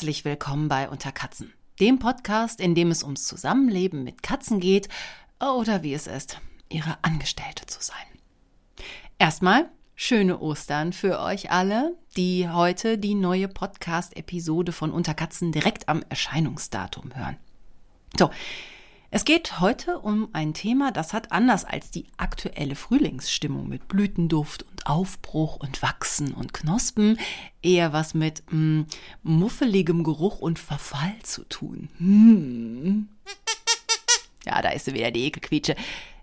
Herzlich willkommen bei Unter Katzen, dem Podcast, in dem es ums Zusammenleben mit Katzen geht oder wie es ist, ihre Angestellte zu sein. Erstmal schöne Ostern für euch alle, die heute die neue Podcast-Episode von Unter Katzen direkt am Erscheinungsdatum hören. So, es geht heute um ein Thema, das hat anders als die aktuelle Frühlingsstimmung mit Blütenduft Aufbruch und Wachsen und Knospen eher was mit mh, hm, muffeligem Geruch und Verfall zu tun. Hm. Ja, da ist wieder die Ekelquietsche.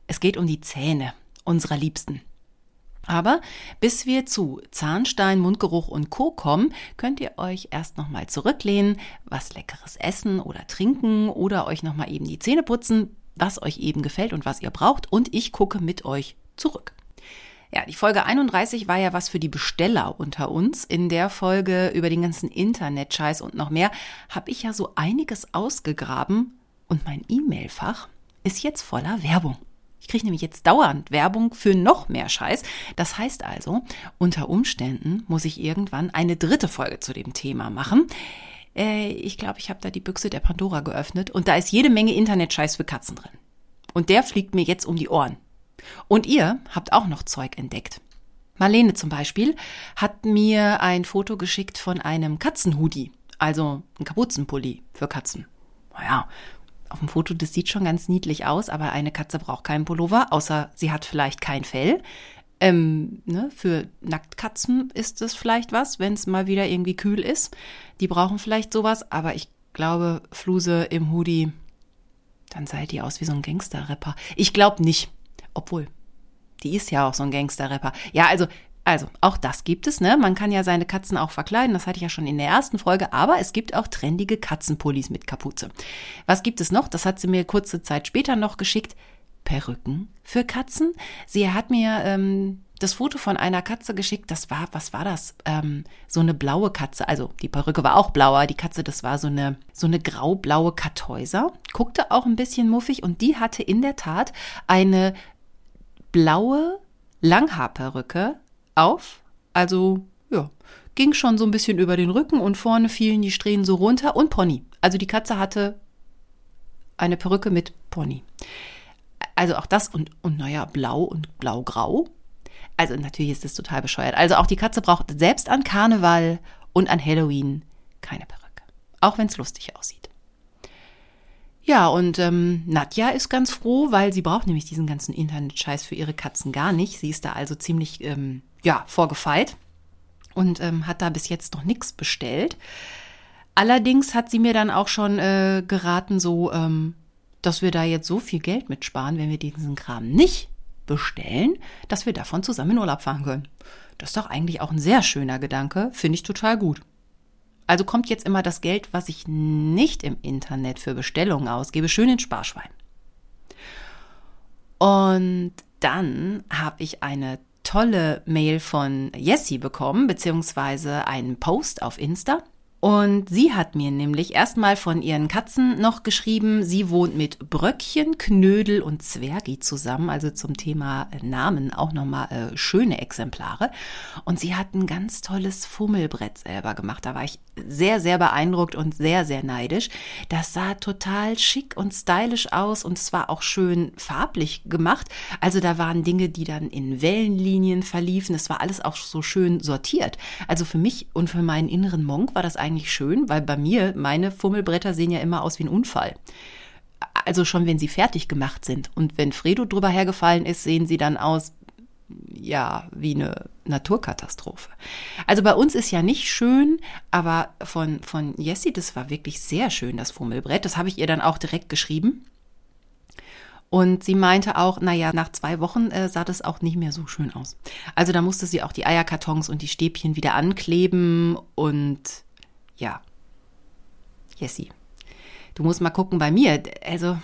Es geht um die Zähne unserer Liebsten. Aber bis wir zu Zahnstein, Mundgeruch und Co. kommen, könnt ihr euch erst nochmal zurücklehnen, was leckeres essen oder trinken oder euch nochmal eben die Zähne putzen, was euch eben gefällt und was ihr braucht. Und ich gucke mit euch zurück. Ja, die Folge 31 war ja was für die Besteller unter uns. In der Folge über den ganzen Internet-Scheiß und noch mehr habe ich ja so einiges ausgegraben und mein E-Mail-Fach ist jetzt voller Werbung. Ich kriege nämlich jetzt dauernd Werbung für noch mehr Scheiß. Das heißt also, unter Umständen muss ich irgendwann eine dritte Folge zu dem Thema machen. Äh, ich glaube, ich habe da die Büchse der Pandora geöffnet und da ist jede Menge Internetscheiß für Katzen drin. Und der fliegt mir jetzt um die Ohren. Und ihr habt auch noch Zeug entdeckt. Marlene zum Beispiel hat mir ein Foto geschickt von einem Katzenhoodie, also ein Kapuzenpulli für Katzen. Naja, auf dem Foto, das sieht schon ganz niedlich aus, aber eine Katze braucht keinen Pullover, außer sie hat vielleicht kein Fell. Ähm, ne, für Nacktkatzen ist es vielleicht was, wenn es mal wieder irgendwie kühl ist. Die brauchen vielleicht sowas, aber ich glaube, Fluse im Hoodie, dann seid ihr aus wie so ein Gangster-Rapper. Ich glaube nicht. Obwohl, die ist ja auch so ein Gangster-Rapper. Ja, also also, auch das gibt es, ne? Man kann ja seine Katzen auch verkleiden, das hatte ich ja schon in der ersten Folge, aber es gibt auch trendige Katzenpullis mit Kapuze. Was gibt es noch? Das hat sie mir kurze Zeit später noch geschickt. Perücken für Katzen. Sie hat mir ähm, das Foto von einer Katze geschickt. Das war, was war das? Ähm, so eine blaue Katze. Also die Perücke war auch blauer. Die Katze, das war so eine, so eine graublaue Kartäuser. Guckte auch ein bisschen muffig und die hatte in der Tat eine blaue Langhaarperücke auf. Also, ja, ging schon so ein bisschen über den Rücken und vorne fielen die Strähnen so runter und Pony. Also die Katze hatte eine Perücke mit Pony. Also auch das und, und naja, blau und blau-grau. Also natürlich ist das total bescheuert. Also auch die Katze braucht selbst an Karneval und an Halloween keine Perücke. Auch wenn es lustig aussieht. Ja, und ähm, Nadja ist ganz froh, weil sie braucht nämlich diesen ganzen Internet-Scheiß für ihre Katzen gar nicht. Sie ist da also ziemlich ähm, ja, vorgefeilt und ähm, hat da bis jetzt noch nichts bestellt. Allerdings hat sie mir dann auch schon äh, geraten, so, ähm, dass wir da jetzt so viel Geld mitsparen, wenn wir diesen Kram nicht bestellen, dass wir davon zusammen in Urlaub fahren können. Das ist doch eigentlich auch ein sehr schöner Gedanke, finde ich total gut. Also kommt jetzt immer das Geld, was ich nicht im Internet für Bestellungen ausgebe, schön ins Sparschwein. Und dann habe ich eine tolle Mail von Jessie bekommen, beziehungsweise einen Post auf Insta. Und sie hat mir nämlich erstmal von ihren Katzen noch geschrieben, sie wohnt mit Bröckchen, Knödel und Zwergi zusammen, also zum Thema Namen auch nochmal äh, schöne Exemplare. Und sie hat ein ganz tolles Fummelbrett selber gemacht. Da war ich sehr, sehr beeindruckt und sehr, sehr neidisch. Das sah total schick und stylisch aus und es war auch schön farblich gemacht. Also da waren Dinge, die dann in Wellenlinien verliefen. Es war alles auch so schön sortiert. Also für mich und für meinen inneren Monk war das eigentlich eigentlich schön, weil bei mir, meine Fummelbretter sehen ja immer aus wie ein Unfall. Also schon, wenn sie fertig gemacht sind. Und wenn Fredo drüber hergefallen ist, sehen sie dann aus, ja, wie eine Naturkatastrophe. Also bei uns ist ja nicht schön, aber von, von Jessie, das war wirklich sehr schön, das Fummelbrett. Das habe ich ihr dann auch direkt geschrieben. Und sie meinte auch, naja, nach zwei Wochen äh, sah das auch nicht mehr so schön aus. Also da musste sie auch die Eierkartons und die Stäbchen wieder ankleben und ja, Jessie. Du musst mal gucken bei mir. Also,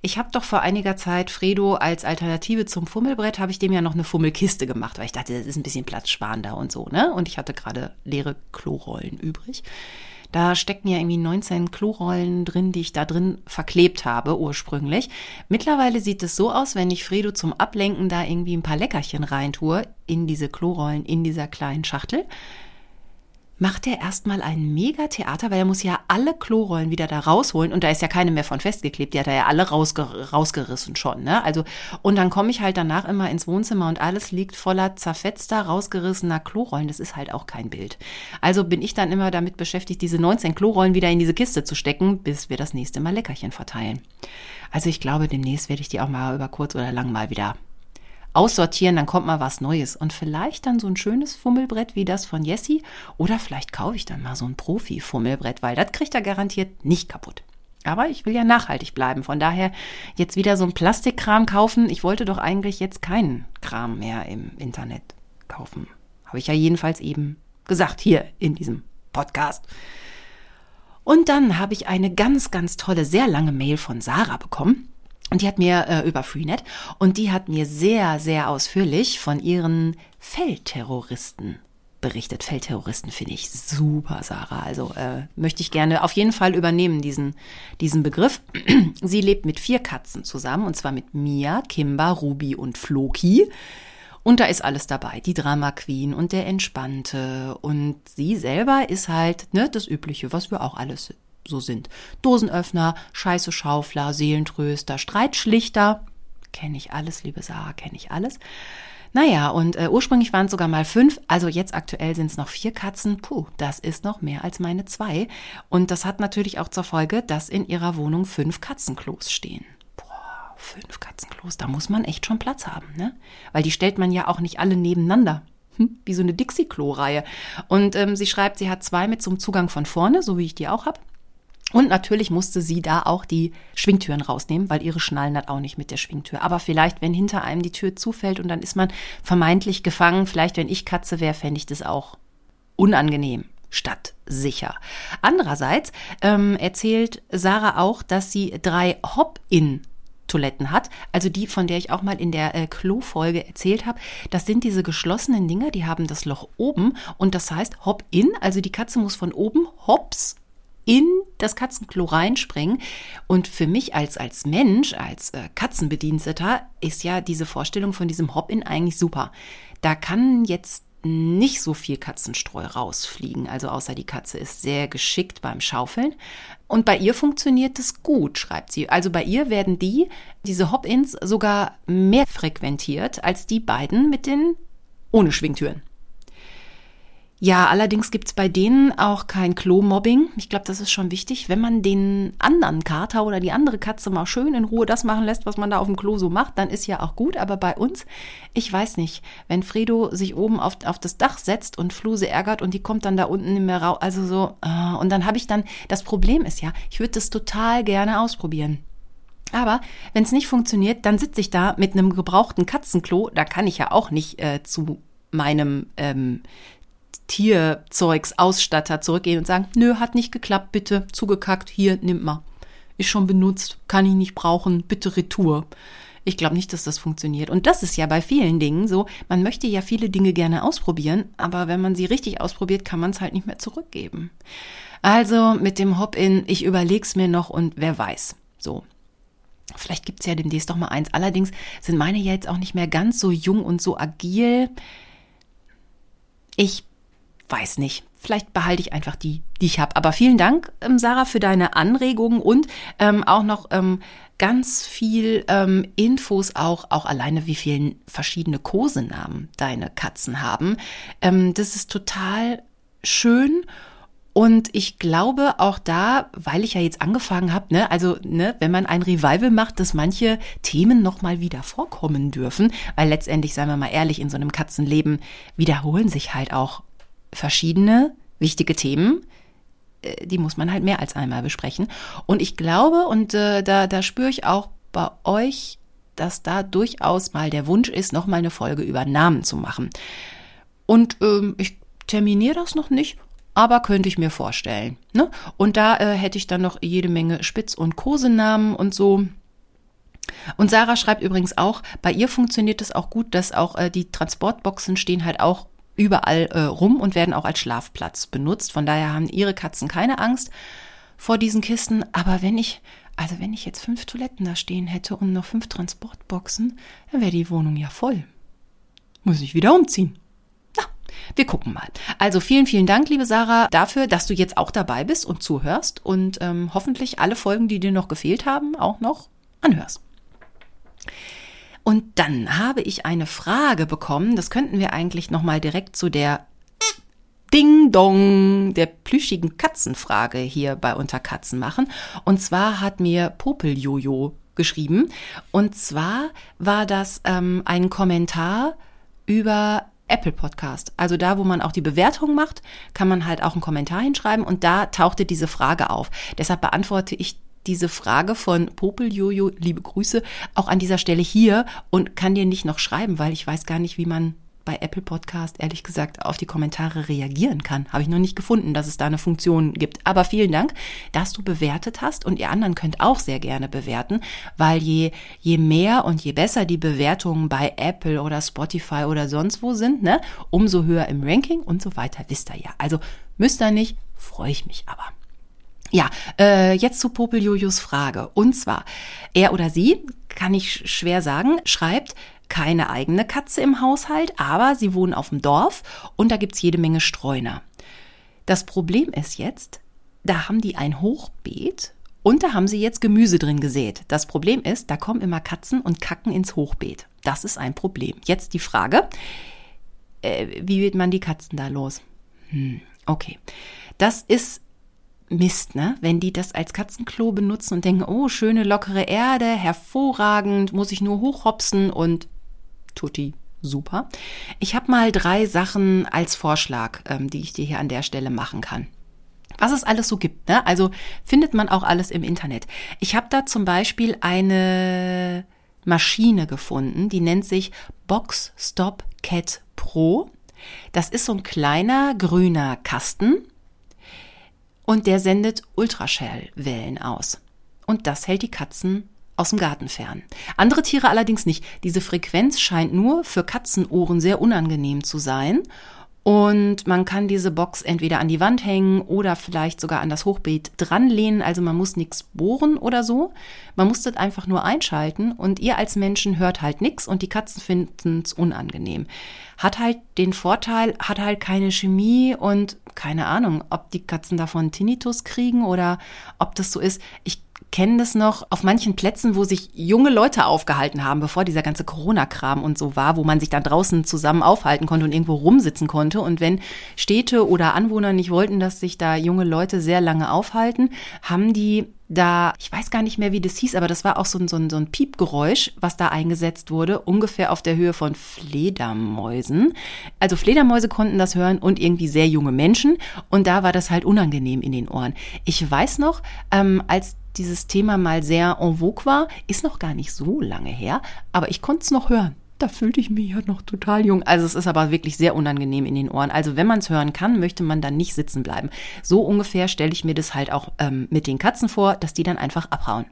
ich habe doch vor einiger Zeit Fredo als Alternative zum Fummelbrett, habe ich dem ja noch eine Fummelkiste gemacht, weil ich dachte, das ist ein bisschen platzsparender und so, ne? Und ich hatte gerade leere Klorollen übrig. Da stecken ja irgendwie 19 Klorollen drin, die ich da drin verklebt habe ursprünglich. Mittlerweile sieht es so aus, wenn ich Fredo zum Ablenken da irgendwie ein paar Leckerchen reintue in diese Klorollen, in dieser kleinen Schachtel, macht er erstmal ein Mega-Theater, weil er muss ja alle Klorollen wieder da rausholen und da ist ja keine mehr von festgeklebt, die hat er ja alle rausger rausgerissen schon, ne? Also, und dann komme ich halt danach immer ins Wohnzimmer und alles liegt voller zerfetzter, rausgerissener Klorollen. Das ist halt auch kein Bild. Also bin ich dann immer damit beschäftigt, diese 19 Klorollen wieder in diese Kiste zu stecken, bis wir das nächste Mal Leckerchen verteilen. Also ich glaube, demnächst werde ich die auch mal über kurz oder lang mal wieder aussortieren, dann kommt mal was Neues. Und vielleicht dann so ein schönes Fummelbrett wie das von Jessie. Oder vielleicht kaufe ich dann mal so ein Profi-Fummelbrett, weil das kriegt er garantiert nicht kaputt. Aber ich will ja nachhaltig bleiben. Von daher jetzt wieder so ein Plastikkram kaufen. Ich wollte doch eigentlich jetzt keinen Kram mehr im Internet kaufen. Habe ich ja jedenfalls eben gesagt hier in diesem Podcast. Und dann habe ich eine ganz, ganz tolle, sehr lange Mail von Sarah bekommen. Und die hat mir äh, über Freenet und die hat mir sehr, sehr ausführlich von ihren Feldterroristen berichtet. Feldterroristen finde ich super, Sarah. Also äh, möchte ich gerne auf jeden Fall übernehmen, diesen, diesen Begriff. Sie lebt mit vier Katzen zusammen, und zwar mit Mia, Kimba, Ruby und Floki. Und da ist alles dabei, die Drama Queen und der Entspannte. Und sie selber ist halt ne, das Übliche, was wir auch alles so sind. Dosenöffner, Scheiße Schaufler, Seelentröster, Streitschlichter. Kenne ich alles, liebe Sarah, kenne ich alles. Naja, und äh, ursprünglich waren es sogar mal fünf, also jetzt aktuell sind es noch vier Katzen. Puh, das ist noch mehr als meine zwei. Und das hat natürlich auch zur Folge, dass in ihrer Wohnung fünf Katzenklos stehen. Boah, fünf Katzenklos, da muss man echt schon Platz haben, ne? Weil die stellt man ja auch nicht alle nebeneinander. Hm, wie so eine Dixie-Klo-Reihe. Und ähm, sie schreibt, sie hat zwei mit zum Zugang von vorne, so wie ich die auch habe. Und natürlich musste sie da auch die Schwingtüren rausnehmen, weil ihre schnallen hat auch nicht mit der Schwingtür. Aber vielleicht, wenn hinter einem die Tür zufällt und dann ist man vermeintlich gefangen, vielleicht, wenn ich Katze wäre, fände ich das auch unangenehm statt sicher. Andererseits ähm, erzählt Sarah auch, dass sie drei Hop-in Toiletten hat, also die, von der ich auch mal in der äh, Klo-Folge erzählt habe. Das sind diese geschlossenen Dinger, die haben das Loch oben und das heißt Hop-in, also die Katze muss von oben hops in das Katzenklo reinspringen. Und für mich als, als Mensch, als äh, Katzenbediensteter, ist ja diese Vorstellung von diesem Hop-In eigentlich super. Da kann jetzt nicht so viel Katzenstreu rausfliegen. Also außer die Katze ist sehr geschickt beim Schaufeln. Und bei ihr funktioniert es gut, schreibt sie. Also bei ihr werden die, diese Hop-ins, sogar mehr frequentiert als die beiden mit den ohne Schwingtüren. Ja, allerdings gibt's bei denen auch kein Klo-Mobbing. Ich glaube, das ist schon wichtig. Wenn man den anderen Kater oder die andere Katze mal schön in Ruhe das machen lässt, was man da auf dem Klo so macht, dann ist ja auch gut. Aber bei uns, ich weiß nicht, wenn Fredo sich oben auf, auf das Dach setzt und Fluse ärgert und die kommt dann da unten nicht mehr raus, also so, äh, und dann habe ich dann, das Problem ist ja, ich würde das total gerne ausprobieren. Aber wenn es nicht funktioniert, dann sitze ich da mit einem gebrauchten Katzenklo. Da kann ich ja auch nicht äh, zu meinem ähm, Tierzeugsausstatter zurückgehen und sagen, nö, hat nicht geklappt, bitte, zugekackt, hier, nimm mal. Ist schon benutzt, kann ich nicht brauchen, bitte Retour. Ich glaube nicht, dass das funktioniert. Und das ist ja bei vielen Dingen so. Man möchte ja viele Dinge gerne ausprobieren, aber wenn man sie richtig ausprobiert, kann man es halt nicht mehr zurückgeben. Also mit dem Hop-In, ich überleg's mir noch und wer weiß. So. Vielleicht gibt's ja demnächst doch mal eins. Allerdings sind meine ja jetzt auch nicht mehr ganz so jung und so agil. Ich weiß nicht. Vielleicht behalte ich einfach die, die ich habe. Aber vielen Dank, ähm, Sarah, für deine Anregungen und ähm, auch noch ähm, ganz viel ähm, Infos auch, auch alleine, wie viele verschiedene Kosenamen deine Katzen haben. Ähm, das ist total schön. Und ich glaube auch da, weil ich ja jetzt angefangen habe, ne, also ne, wenn man ein Revival macht, dass manche Themen noch mal wieder vorkommen dürfen, weil letztendlich, seien wir mal ehrlich, in so einem Katzenleben wiederholen sich halt auch verschiedene wichtige Themen, äh, die muss man halt mehr als einmal besprechen. Und ich glaube, und äh, da, da spüre ich auch bei euch, dass da durchaus mal der Wunsch ist, noch mal eine Folge über Namen zu machen. Und ähm, ich terminiere das noch nicht, aber könnte ich mir vorstellen. Ne? Und da äh, hätte ich dann noch jede Menge Spitz- und Kosenamen und so. Und Sarah schreibt übrigens auch, bei ihr funktioniert es auch gut, dass auch äh, die Transportboxen stehen halt auch überall äh, rum und werden auch als Schlafplatz benutzt. Von daher haben ihre Katzen keine Angst vor diesen Kisten. Aber wenn ich, also wenn ich jetzt fünf Toiletten da stehen hätte und noch fünf Transportboxen, dann wäre die Wohnung ja voll. Muss ich wieder umziehen. Na, Wir gucken mal. Also vielen, vielen Dank, liebe Sarah, dafür, dass du jetzt auch dabei bist und zuhörst und ähm, hoffentlich alle Folgen, die dir noch gefehlt haben, auch noch anhörst. Und dann habe ich eine Frage bekommen, das könnten wir eigentlich noch mal direkt zu der Ding Dong der plüschigen Katzenfrage hier bei Unterkatzen machen. Und zwar hat mir Popeljojo geschrieben. Und zwar war das ähm, ein Kommentar über Apple Podcast. Also da, wo man auch die Bewertung macht, kann man halt auch einen Kommentar hinschreiben und da tauchte diese Frage auf. Deshalb beantworte ich diese Frage von Popeljojo, liebe Grüße, auch an dieser Stelle hier und kann dir nicht noch schreiben, weil ich weiß gar nicht, wie man bei Apple Podcast ehrlich gesagt auf die Kommentare reagieren kann. Habe ich noch nicht gefunden, dass es da eine Funktion gibt. Aber vielen Dank, dass du bewertet hast und ihr anderen könnt auch sehr gerne bewerten, weil je, je mehr und je besser die Bewertungen bei Apple oder Spotify oder sonst wo sind, ne, umso höher im Ranking und so weiter, wisst ihr ja. Also müsst ihr nicht, freue ich mich aber. Ja, äh, jetzt zu Popeljojos Frage. Und zwar, er oder sie, kann ich schwer sagen, schreibt, keine eigene Katze im Haushalt, aber sie wohnen auf dem Dorf und da gibt's jede Menge Streuner. Das Problem ist jetzt, da haben die ein Hochbeet und da haben sie jetzt Gemüse drin gesät. Das Problem ist, da kommen immer Katzen und kacken ins Hochbeet. Das ist ein Problem. Jetzt die Frage, äh, wie wird man die Katzen da los? Hm, okay. Das ist Mist, ne? Wenn die das als Katzenklo benutzen und denken, oh, schöne lockere Erde, hervorragend, muss ich nur hochhopsen und tutti super. Ich habe mal drei Sachen als Vorschlag, ähm, die ich dir hier an der Stelle machen kann. Was es alles so gibt, ne? Also findet man auch alles im Internet. Ich habe da zum Beispiel eine Maschine gefunden, die nennt sich Box Stop Cat Pro. Das ist so ein kleiner grüner Kasten und der sendet Ultraschallwellen aus. Und das hält die Katzen aus dem Garten fern. Andere Tiere allerdings nicht. Diese Frequenz scheint nur für Katzenohren sehr unangenehm zu sein. Und man kann diese Box entweder an die Wand hängen oder vielleicht sogar an das Hochbeet dranlehnen. Also man muss nichts bohren oder so. Man muss das einfach nur einschalten und ihr als Menschen hört halt nichts und die Katzen finden es unangenehm. Hat halt den Vorteil, hat halt keine Chemie und keine Ahnung, ob die Katzen davon Tinnitus kriegen oder ob das so ist. Ich kenne das noch auf manchen Plätzen, wo sich junge Leute aufgehalten haben, bevor dieser ganze Corona-Kram und so war, wo man sich dann draußen zusammen aufhalten konnte und irgendwo rumsitzen konnte. Und wenn Städte oder Anwohner nicht wollten, dass sich da junge Leute sehr lange aufhalten, haben die da, ich weiß gar nicht mehr, wie das hieß, aber das war auch so ein, so ein, so ein Piepgeräusch, was da eingesetzt wurde, ungefähr auf der Höhe von Fledermäusen. Also Fledermäuse konnten das hören und irgendwie sehr junge Menschen. Und da war das halt unangenehm in den Ohren. Ich weiß noch, ähm, als dieses Thema mal sehr en vogue war, ist noch gar nicht so lange her, aber ich konnte es noch hören. Da fühlte ich mich ja noch total jung. Also es ist aber wirklich sehr unangenehm in den Ohren. Also wenn man es hören kann, möchte man dann nicht sitzen bleiben. So ungefähr stelle ich mir das halt auch ähm, mit den Katzen vor, dass die dann einfach abhauen.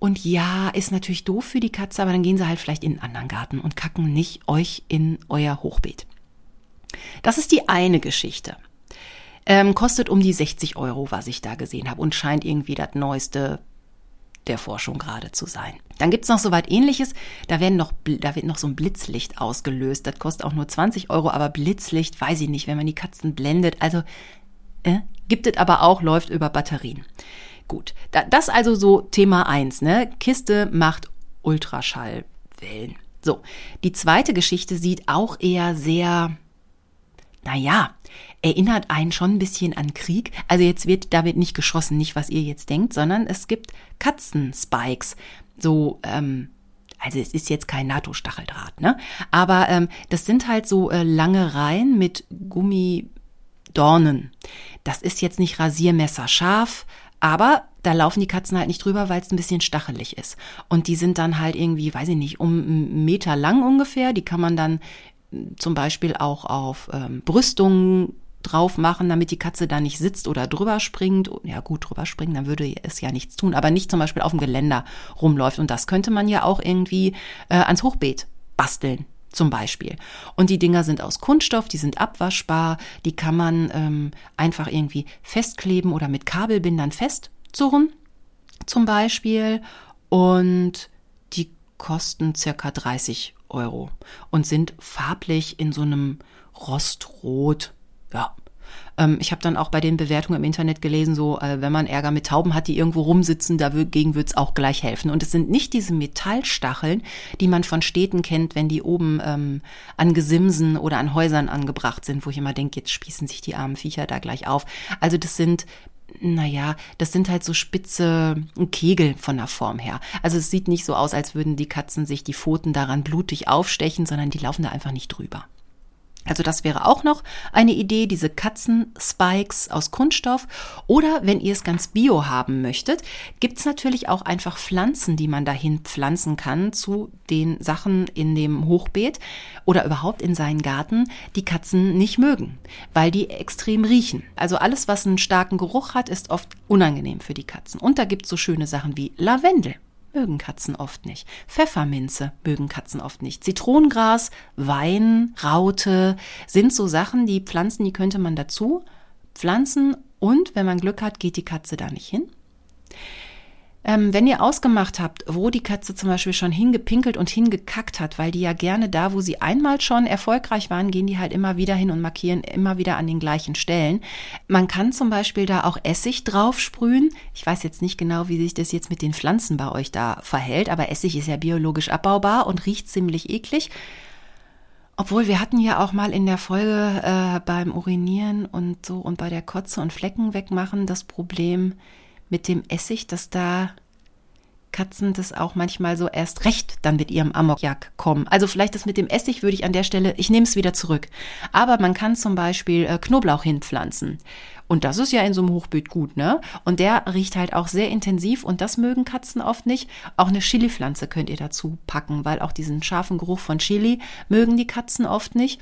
Und ja, ist natürlich doof für die Katze, aber dann gehen sie halt vielleicht in einen anderen Garten und kacken nicht euch in euer Hochbeet. Das ist die eine Geschichte. Ähm, kostet um die 60 Euro, was ich da gesehen habe und scheint irgendwie das neueste der Forschung gerade zu sein. Dann gibt's noch so weit ähnliches, da, werden noch, da wird noch so ein Blitzlicht ausgelöst. Das kostet auch nur 20 Euro, aber Blitzlicht, weiß ich nicht, wenn man die Katzen blendet. Also äh, gibt es aber auch, läuft über Batterien. Gut, das also so Thema eins. ne? Kiste macht Ultraschallwellen. So, die zweite Geschichte sieht auch eher sehr, naja, erinnert einen schon ein bisschen an Krieg. Also jetzt wird, da nicht geschossen, nicht was ihr jetzt denkt, sondern es gibt Katzenspikes. So, ähm, also es ist jetzt kein NATO-Stacheldraht, ne? Aber ähm, das sind halt so äh, lange Reihen mit Gummidornen. Das ist jetzt nicht Rasiermesser scharf, aber da laufen die Katzen halt nicht drüber, weil es ein bisschen stachelig ist. Und die sind dann halt irgendwie, weiß ich nicht, um einen Meter lang ungefähr. Die kann man dann zum Beispiel auch auf ähm, Brüstungen drauf machen, damit die Katze da nicht sitzt oder drüber springt. Ja gut, drüber springen, dann würde es ja nichts tun, aber nicht zum Beispiel auf dem Geländer rumläuft. Und das könnte man ja auch irgendwie äh, ans Hochbeet basteln zum Beispiel. Und die Dinger sind aus Kunststoff, die sind abwaschbar, die kann man ähm, einfach irgendwie festkleben oder mit Kabelbindern festzurren zum Beispiel. Und die kosten circa 30 Euro und sind farblich in so einem Rostrot. Ja, ähm, ich habe dann auch bei den Bewertungen im Internet gelesen, so äh, wenn man Ärger mit Tauben hat, die irgendwo rumsitzen, dagegen wird es auch gleich helfen. Und es sind nicht diese Metallstacheln, die man von Städten kennt, wenn die oben ähm, an Gesimsen oder an Häusern angebracht sind, wo ich immer denke, jetzt spießen sich die armen Viecher da gleich auf. Also das sind naja, das sind halt so spitze Kegel von der Form her. Also es sieht nicht so aus, als würden die Katzen sich die Pfoten daran blutig aufstechen, sondern die laufen da einfach nicht drüber. Also das wäre auch noch eine Idee, diese Katzenspikes aus Kunststoff. Oder wenn ihr es ganz bio haben möchtet, gibt's natürlich auch einfach Pflanzen, die man dahin pflanzen kann zu den Sachen in dem Hochbeet oder überhaupt in seinen Garten, die Katzen nicht mögen, weil die extrem riechen. Also alles, was einen starken Geruch hat, ist oft unangenehm für die Katzen. Und da gibt's so schöne Sachen wie Lavendel mögen Katzen oft nicht. Pfefferminze mögen Katzen oft nicht. Zitronengras, Wein, Raute sind so Sachen, die Pflanzen, die könnte man dazu pflanzen und wenn man Glück hat, geht die Katze da nicht hin. Ähm, wenn ihr ausgemacht habt, wo die Katze zum Beispiel schon hingepinkelt und hingekackt hat, weil die ja gerne da, wo sie einmal schon erfolgreich waren, gehen die halt immer wieder hin und markieren immer wieder an den gleichen Stellen. Man kann zum Beispiel da auch Essig drauf sprühen. Ich weiß jetzt nicht genau, wie sich das jetzt mit den Pflanzen bei euch da verhält, aber Essig ist ja biologisch abbaubar und riecht ziemlich eklig. Obwohl wir hatten ja auch mal in der Folge äh, beim Urinieren und so und bei der Kotze und Flecken wegmachen das Problem, mit dem Essig, dass da Katzen das auch manchmal so erst recht dann mit ihrem Amokjak kommen. Also vielleicht das mit dem Essig würde ich an der Stelle, ich nehme es wieder zurück. Aber man kann zum Beispiel äh, Knoblauch hinpflanzen. Und das ist ja in so einem Hochbeet gut, ne? Und der riecht halt auch sehr intensiv und das mögen Katzen oft nicht. Auch eine Chili-Pflanze könnt ihr dazu packen, weil auch diesen scharfen Geruch von Chili mögen die Katzen oft nicht.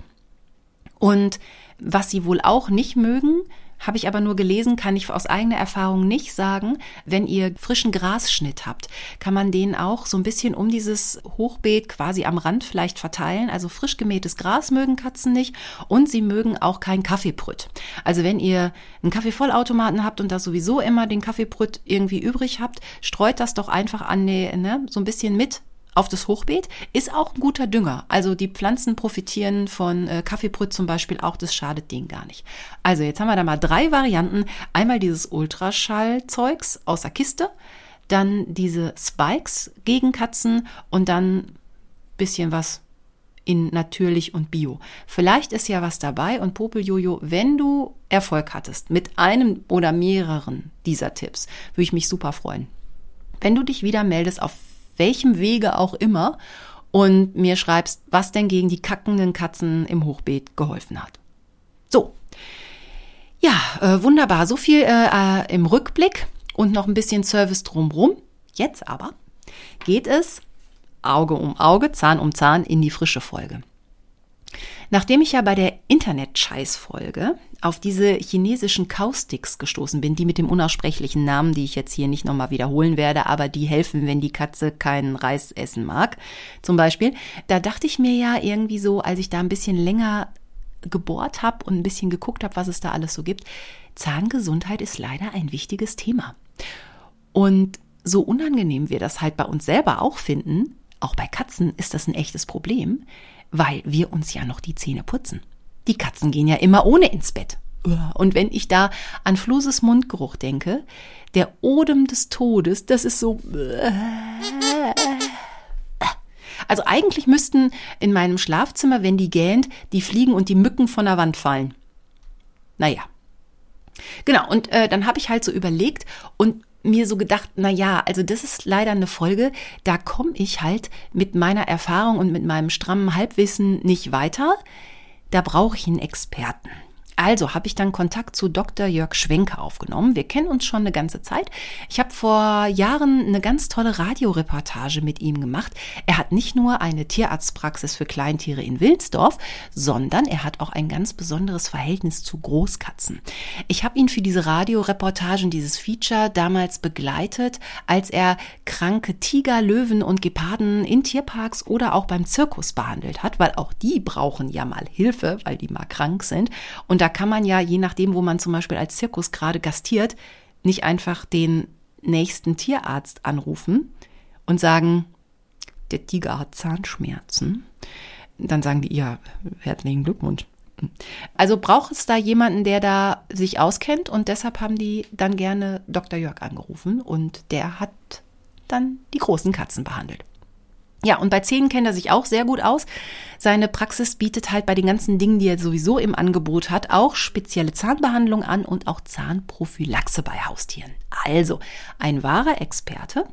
Und was sie wohl auch nicht mögen, habe ich aber nur gelesen, kann ich aus eigener Erfahrung nicht sagen. Wenn ihr frischen Grasschnitt habt, kann man den auch so ein bisschen um dieses Hochbeet quasi am Rand vielleicht verteilen. Also frisch gemähtes Gras mögen Katzen nicht und sie mögen auch kein Kaffeebrütt. Also wenn ihr einen Kaffeevollautomaten habt und da sowieso immer den Kaffeebrütt irgendwie übrig habt, streut das doch einfach an ne, so ein bisschen mit auf das Hochbeet ist auch ein guter Dünger. Also die Pflanzen profitieren von äh, Kaffeebrüt zum Beispiel auch, das schadet denen gar nicht. Also jetzt haben wir da mal drei Varianten. Einmal dieses Ultraschallzeugs aus der Kiste, dann diese Spikes gegen Katzen und dann bisschen was in natürlich und bio. Vielleicht ist ja was dabei und Popeljojo, wenn du Erfolg hattest mit einem oder mehreren dieser Tipps, würde ich mich super freuen. Wenn du dich wieder meldest auf welchem Wege auch immer und mir schreibst, was denn gegen die kackenden Katzen im Hochbeet geholfen hat. So. Ja, äh, wunderbar. So viel äh, äh, im Rückblick und noch ein bisschen Service drumrum. Jetzt aber geht es Auge um Auge, Zahn um Zahn in die frische Folge. Nachdem ich ja bei der Internet-Scheiß-Folge auf diese chinesischen Kausticks gestoßen bin, die mit dem unaussprechlichen Namen, die ich jetzt hier nicht nochmal wiederholen werde, aber die helfen, wenn die Katze keinen Reis essen mag, zum Beispiel, da dachte ich mir ja irgendwie so, als ich da ein bisschen länger gebohrt habe und ein bisschen geguckt habe, was es da alles so gibt, Zahngesundheit ist leider ein wichtiges Thema. Und so unangenehm wir das halt bei uns selber auch finden, auch bei Katzen ist das ein echtes Problem weil wir uns ja noch die Zähne putzen. Die Katzen gehen ja immer ohne ins Bett. Und wenn ich da an Fluses Mundgeruch denke, der Odem des Todes, das ist so. Also eigentlich müssten in meinem Schlafzimmer, wenn die gähnt, die Fliegen und die Mücken von der Wand fallen. Naja. Genau, und äh, dann habe ich halt so überlegt und mir so gedacht, na ja, also das ist leider eine Folge, da komme ich halt mit meiner Erfahrung und mit meinem strammen Halbwissen nicht weiter. Da brauche ich einen Experten. Also habe ich dann Kontakt zu Dr. Jörg Schwenke aufgenommen. Wir kennen uns schon eine ganze Zeit. Ich habe vor Jahren eine ganz tolle Radioreportage mit ihm gemacht. Er hat nicht nur eine Tierarztpraxis für Kleintiere in Wilsdorf, sondern er hat auch ein ganz besonderes Verhältnis zu Großkatzen. Ich habe ihn für diese Radioreportage und dieses Feature damals begleitet, als er kranke Tiger, Löwen und Geparden in Tierparks oder auch beim Zirkus behandelt hat, weil auch die brauchen ja mal Hilfe, weil die mal krank sind. Und da kann man ja, je nachdem, wo man zum Beispiel als Zirkus gerade gastiert, nicht einfach den nächsten Tierarzt anrufen und sagen, der Tiger hat Zahnschmerzen, dann sagen die, ja, herzlichen Glückwunsch. Also braucht es da jemanden, der da sich auskennt und deshalb haben die dann gerne Dr. Jörg angerufen und der hat dann die großen Katzen behandelt. Ja, und bei Zähnen kennt er sich auch sehr gut aus. Seine Praxis bietet halt bei den ganzen Dingen, die er sowieso im Angebot hat, auch spezielle Zahnbehandlung an und auch Zahnprophylaxe bei Haustieren. Also ein wahrer Experte.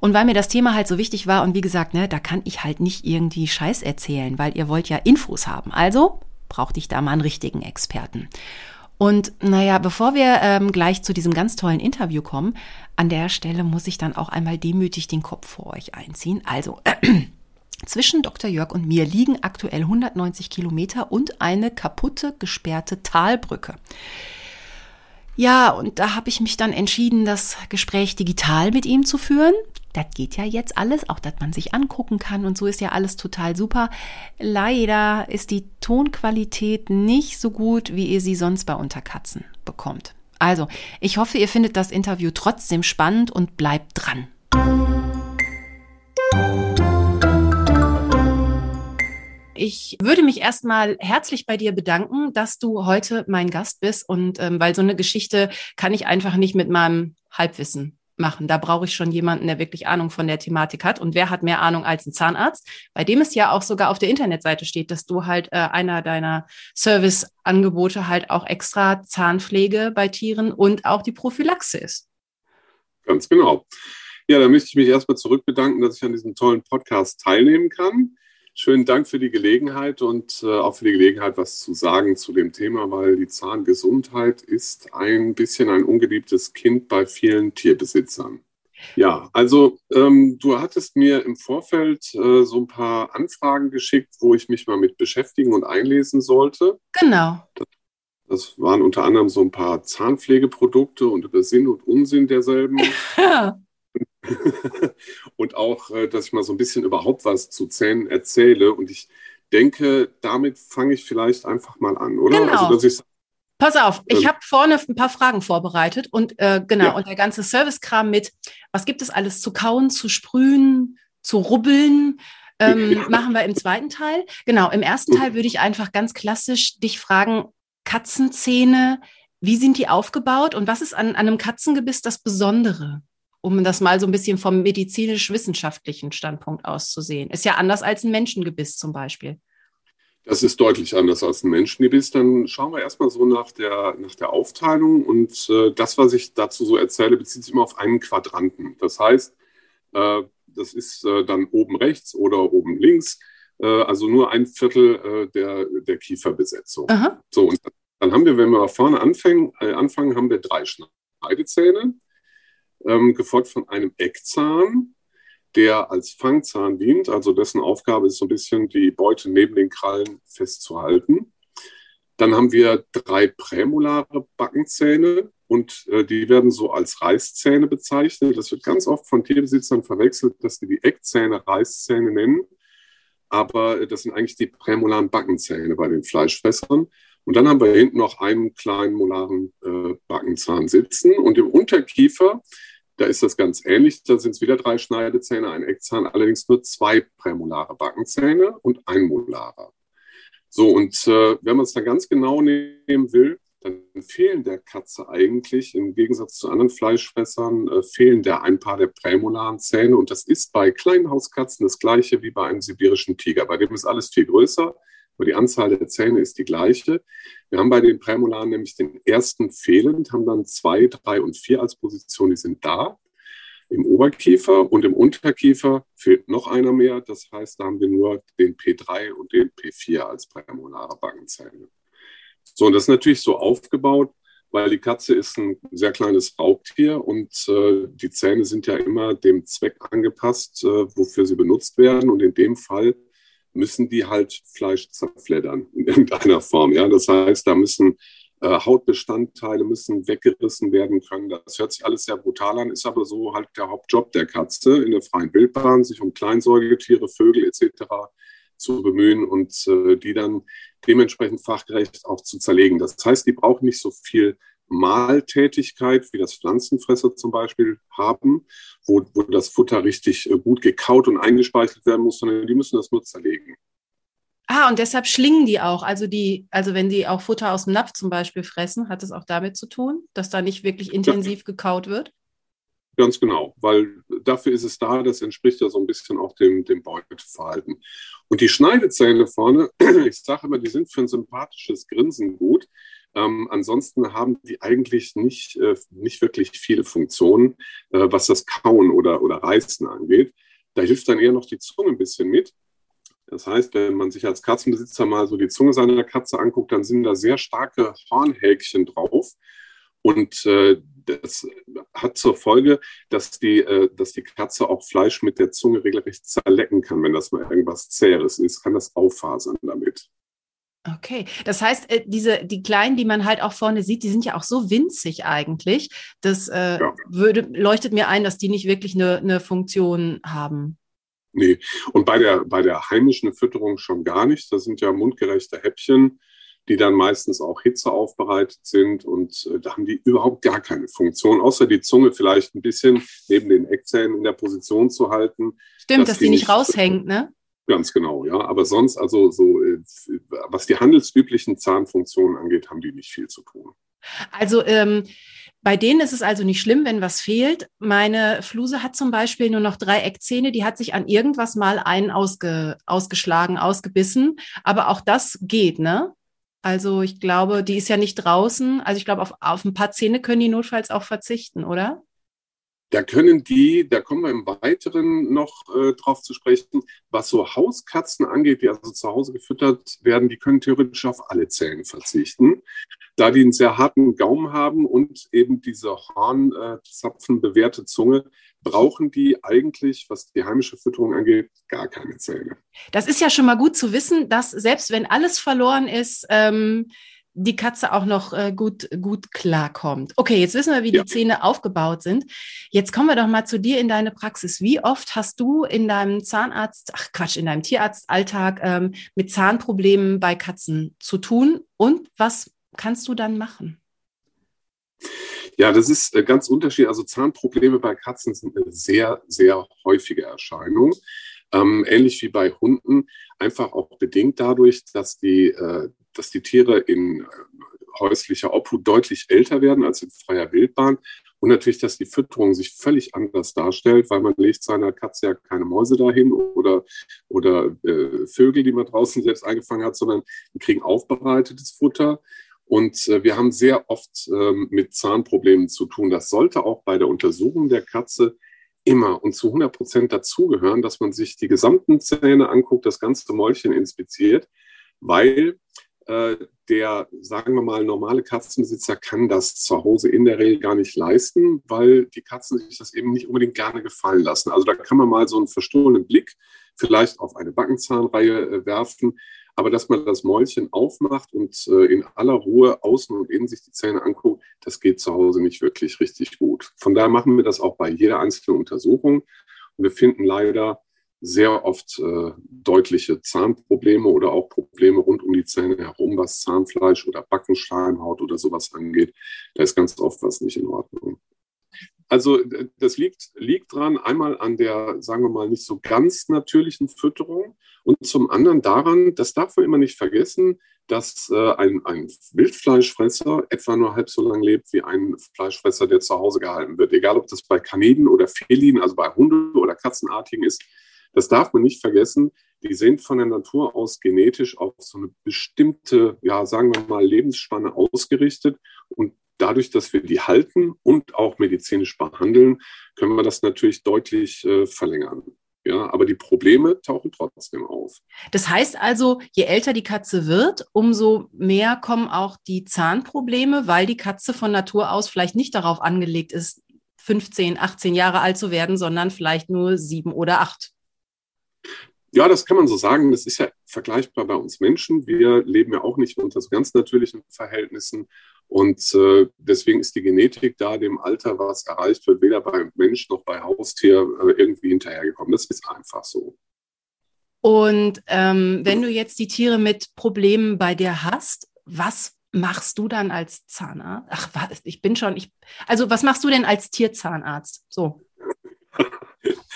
Und weil mir das Thema halt so wichtig war und wie gesagt, ne, da kann ich halt nicht irgendwie Scheiß erzählen, weil ihr wollt ja Infos haben. Also brauchte ich da mal einen richtigen Experten. Und naja, bevor wir ähm, gleich zu diesem ganz tollen Interview kommen, an der Stelle muss ich dann auch einmal demütig den Kopf vor euch einziehen. Also, äh, zwischen Dr. Jörg und mir liegen aktuell 190 Kilometer und eine kaputte, gesperrte Talbrücke. Ja, und da habe ich mich dann entschieden, das Gespräch digital mit ihm zu führen. Das geht ja jetzt alles, auch dass man sich angucken kann und so ist ja alles total super. Leider ist die Tonqualität nicht so gut, wie ihr sie sonst bei Unterkatzen bekommt. Also, ich hoffe, ihr findet das Interview trotzdem spannend und bleibt dran. Ich würde mich erstmal herzlich bei dir bedanken, dass du heute mein Gast bist und ähm, weil so eine Geschichte kann ich einfach nicht mit meinem Halbwissen machen. Da brauche ich schon jemanden, der wirklich Ahnung von der Thematik hat. Und wer hat mehr Ahnung als ein Zahnarzt? Bei dem es ja auch sogar auf der Internetseite steht, dass du halt äh, einer deiner Serviceangebote halt auch extra Zahnpflege bei Tieren und auch die Prophylaxe ist. Ganz genau. Ja, da möchte ich mich erstmal zurückbedanken, dass ich an diesem tollen Podcast teilnehmen kann. Schönen Dank für die Gelegenheit und äh, auch für die Gelegenheit, was zu sagen zu dem Thema, weil die Zahngesundheit ist ein bisschen ein ungeliebtes Kind bei vielen Tierbesitzern. Ja, also ähm, du hattest mir im Vorfeld äh, so ein paar Anfragen geschickt, wo ich mich mal mit beschäftigen und einlesen sollte. Genau. Das, das waren unter anderem so ein paar Zahnpflegeprodukte und über Sinn und Unsinn derselben. Und auch, äh, dass ich mal so ein bisschen überhaupt was zu Zähnen erzähle. Und ich denke, damit fange ich vielleicht einfach mal an, oder? Genau. Also, dass ich Pass auf, ich ähm, habe vorne ein paar Fragen vorbereitet und äh, genau, ja. und der ganze Servicekram mit, was gibt es alles zu kauen, zu sprühen, zu rubbeln, ähm, ja. machen wir im zweiten Teil. Genau, im ersten Teil würde ich einfach ganz klassisch dich fragen, Katzenzähne, wie sind die aufgebaut und was ist an, an einem Katzengebiss das Besondere? Um das mal so ein bisschen vom medizinisch-wissenschaftlichen Standpunkt aus zu sehen. Ist ja anders als ein Menschengebiss zum Beispiel. Das ist deutlich anders als ein Menschengebiss. Dann schauen wir erstmal so nach der, nach der Aufteilung. Und äh, das, was ich dazu so erzähle, bezieht sich immer auf einen Quadranten. Das heißt, äh, das ist äh, dann oben rechts oder oben links, äh, also nur ein Viertel äh, der, der Kieferbesetzung. Aha. So, und dann haben wir, wenn wir vorne anfangen, äh, anfangen, haben wir drei Schneidezähne ähm, gefolgt von einem Eckzahn, der als Fangzahn dient, also dessen Aufgabe ist so ein bisschen die Beute neben den Krallen festzuhalten. Dann haben wir drei prämolare Backenzähne und äh, die werden so als Reißzähne bezeichnet. Das wird ganz oft von Tierbesitzern verwechselt, dass die die Eckzähne Reißzähne nennen. Aber äh, das sind eigentlich die prämolaren Backenzähne bei den Fleischfressern. Und dann haben wir hinten noch einen kleinen molaren äh, Backenzahn sitzen. Und im Unterkiefer da ist das ganz ähnlich. Da sind es wieder drei Schneidezähne, ein Eckzahn, allerdings nur zwei prämolare Backenzähne und ein molarer. So, und äh, wenn man es dann ganz genau nehmen will, dann fehlen der Katze eigentlich im Gegensatz zu anderen Fleischfressern, äh, fehlen der ein paar der prämolaren Zähne. Und das ist bei kleinen Hauskatzen das gleiche wie bei einem sibirischen Tiger. Bei dem ist alles viel größer aber die Anzahl der Zähne ist die gleiche. Wir haben bei den Prämolaren nämlich den ersten fehlend, haben dann zwei, drei und vier als Position, die sind da im Oberkiefer und im Unterkiefer fehlt noch einer mehr. Das heißt, da haben wir nur den P3 und den P4 als prämolare Backenzähne. So, und das ist natürlich so aufgebaut, weil die Katze ist ein sehr kleines Raubtier und äh, die Zähne sind ja immer dem Zweck angepasst, äh, wofür sie benutzt werden. Und in dem Fall müssen die halt Fleisch zerfleddern in irgendeiner Form. Ja, das heißt, da müssen äh, Hautbestandteile müssen weggerissen werden können. Das hört sich alles sehr brutal an, ist aber so halt der Hauptjob der Katze in der freien Wildbahn, sich um Kleinsäugetiere, Vögel etc. zu bemühen und äh, die dann dementsprechend fachgerecht auch zu zerlegen. Das heißt, die brauchen nicht so viel Mahltätigkeit, wie das Pflanzenfresser zum Beispiel haben, wo, wo das Futter richtig äh, gut gekaut und eingespeichert werden muss, sondern die müssen das nur zerlegen. Ah, und deshalb schlingen die auch. Also die, also wenn die auch Futter aus dem Napf zum Beispiel fressen, hat das auch damit zu tun, dass da nicht wirklich intensiv gekaut wird? Ganz genau, weil dafür ist es da, das entspricht ja so ein bisschen auch dem, dem Beuteverhalten. Und die Schneidezähne vorne, ich sage immer, die sind für ein sympathisches Grinsen gut. Ähm, ansonsten haben die eigentlich nicht, äh, nicht wirklich viele Funktionen, äh, was das Kauen oder, oder Reißen angeht. Da hilft dann eher noch die Zunge ein bisschen mit. Das heißt, wenn man sich als Katzenbesitzer mal so die Zunge seiner Katze anguckt, dann sind da sehr starke Hornhäkchen drauf. Und äh, das hat zur Folge, dass die, äh, dass die Katze auch Fleisch mit der Zunge regelrecht zerlecken kann. Wenn das mal irgendwas Zäheres ist, kann das auffasern damit. Okay, das heißt, äh, diese, die kleinen, die man halt auch vorne sieht, die sind ja auch so winzig eigentlich. Das äh, ja. würde, leuchtet mir ein, dass die nicht wirklich eine, eine Funktion haben. Nee, und bei der, bei der heimischen Fütterung schon gar nicht. Das sind ja mundgerechte Häppchen, die dann meistens auch Hitze aufbereitet sind und äh, da haben die überhaupt gar keine Funktion, außer die Zunge vielleicht ein bisschen neben den Eckzähnen in der Position zu halten. Stimmt, dass, dass die, die nicht raushängt, ne? Ganz genau, ja. Aber sonst, also so, äh, was die handelsüblichen Zahnfunktionen angeht, haben die nicht viel zu tun. Also ähm, bei denen ist es also nicht schlimm, wenn was fehlt. Meine Fluse hat zum Beispiel nur noch drei Eckzähne, die hat sich an irgendwas mal einen ausge, ausgeschlagen, ausgebissen. Aber auch das geht, ne? Also ich glaube, die ist ja nicht draußen. Also ich glaube, auf, auf ein paar Zähne können die notfalls auch verzichten, oder? Da können die, da kommen wir im Weiteren noch äh, drauf zu sprechen, was so Hauskatzen angeht, die also zu Hause gefüttert werden, die können theoretisch auf alle Zähne verzichten. Da die einen sehr harten Gaumen haben und eben diese Hornzapfen äh, bewehrte Zunge, brauchen die eigentlich, was die heimische Fütterung angeht, gar keine Zähne. Das ist ja schon mal gut zu wissen, dass selbst wenn alles verloren ist, ähm, die Katze auch noch äh, gut, gut klarkommt. Okay, jetzt wissen wir, wie ja. die Zähne aufgebaut sind. Jetzt kommen wir doch mal zu dir in deine Praxis. Wie oft hast du in deinem Zahnarzt, ach Quatsch, in deinem Tierarztalltag ähm, mit Zahnproblemen bei Katzen zu tun? Und was kannst du dann machen? Ja, das ist äh, ganz unterschiedlich. Also Zahnprobleme bei Katzen sind eine sehr, sehr häufige Erscheinung. Ähm, ähnlich wie bei Hunden, einfach auch bedingt dadurch, dass die, äh, dass die Tiere in äh, häuslicher Obhut deutlich älter werden als in freier Wildbahn. Und natürlich, dass die Fütterung sich völlig anders darstellt, weil man legt seiner Katze ja keine Mäuse dahin oder, oder äh, Vögel, die man draußen selbst eingefangen hat, sondern die kriegen aufbereitetes Futter. Und äh, wir haben sehr oft ähm, mit Zahnproblemen zu tun. Das sollte auch bei der Untersuchung der Katze immer und zu 100 Prozent dazugehören, dass man sich die gesamten Zähne anguckt, das ganze Mäulchen inspiziert, weil äh, der, sagen wir mal, normale Katzenbesitzer kann das zu Hause in der Regel gar nicht leisten, weil die Katzen sich das eben nicht unbedingt gerne gefallen lassen. Also da kann man mal so einen verstohlenen Blick vielleicht auf eine Backenzahnreihe äh, werfen, aber dass man das Mäulchen aufmacht und äh, in aller Ruhe außen und innen sich die Zähne anguckt, das geht zu Hause nicht wirklich richtig gut. Von daher machen wir das auch bei jeder einzelnen Untersuchung. Und wir finden leider sehr oft äh, deutliche Zahnprobleme oder auch Probleme rund um die Zähne herum, was Zahnfleisch oder Backenschleimhaut oder sowas angeht. Da ist ganz oft was nicht in Ordnung. Also das liegt, liegt dran, einmal an der, sagen wir mal, nicht so ganz natürlichen Fütterung und zum anderen daran, das darf man immer nicht vergessen, dass äh, ein, ein Wildfleischfresser etwa nur halb so lange lebt wie ein Fleischfresser, der zu Hause gehalten wird. Egal, ob das bei Kaniden oder Felinen, also bei Hunde- oder Katzenartigen ist, das darf man nicht vergessen. Die sind von der Natur aus genetisch auf so eine bestimmte, ja, sagen wir mal, Lebensspanne ausgerichtet. Und dadurch, dass wir die halten und auch medizinisch behandeln, können wir das natürlich deutlich äh, verlängern. Ja, aber die Probleme tauchen trotzdem auf. Das heißt also, je älter die Katze wird, umso mehr kommen auch die Zahnprobleme, weil die Katze von Natur aus vielleicht nicht darauf angelegt ist, 15, 18 Jahre alt zu werden, sondern vielleicht nur sieben oder acht. Ja, das kann man so sagen. Das ist ja vergleichbar bei uns Menschen. Wir leben ja auch nicht unter so ganz natürlichen Verhältnissen. Und äh, deswegen ist die Genetik da dem Alter, was erreicht wird, weder beim Mensch noch bei Haustier äh, irgendwie hinterhergekommen. Das ist einfach so. Und ähm, wenn du jetzt die Tiere mit Problemen bei dir hast, was machst du dann als Zahnarzt? Ach, was, ich bin schon, ich, also was machst du denn als Tierzahnarzt? So.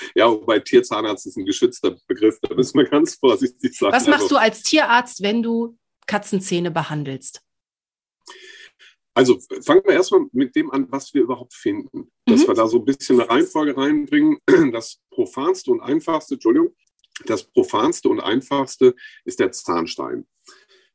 Ja, wobei Tierzahnarzt ist ein geschützter Begriff, da müssen wir ganz vorsichtig sein. Was machst also, du als Tierarzt, wenn du Katzenzähne behandelst? Also fangen wir erstmal mit dem an, was wir überhaupt finden. Dass mhm. wir da so ein bisschen eine Reihenfolge reinbringen. Das profanste und einfachste, Entschuldigung, das profanste und einfachste ist der Zahnstein.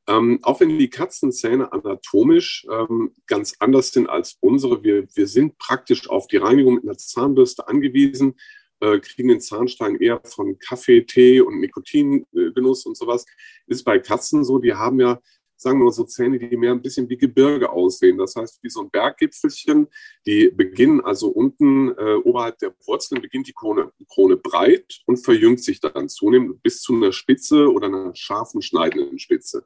Ähm, auch wenn die Katzenzähne anatomisch ähm, ganz anders sind als unsere, wir, wir sind praktisch auf die Reinigung mit einer Zahnbürste angewiesen, äh, kriegen den Zahnstein eher von Kaffee, Tee und Nikotingenuss und sowas. Ist bei Katzen so, die haben ja sagen wir mal so Zähne, die mehr ein bisschen wie Gebirge aussehen. Das heißt, wie so ein Berggipfelchen. Die beginnen also unten äh, oberhalb der Wurzeln, beginnt die Krone, Krone breit und verjüngt sich dann zunehmend bis zu einer Spitze oder einer scharfen, schneidenden Spitze.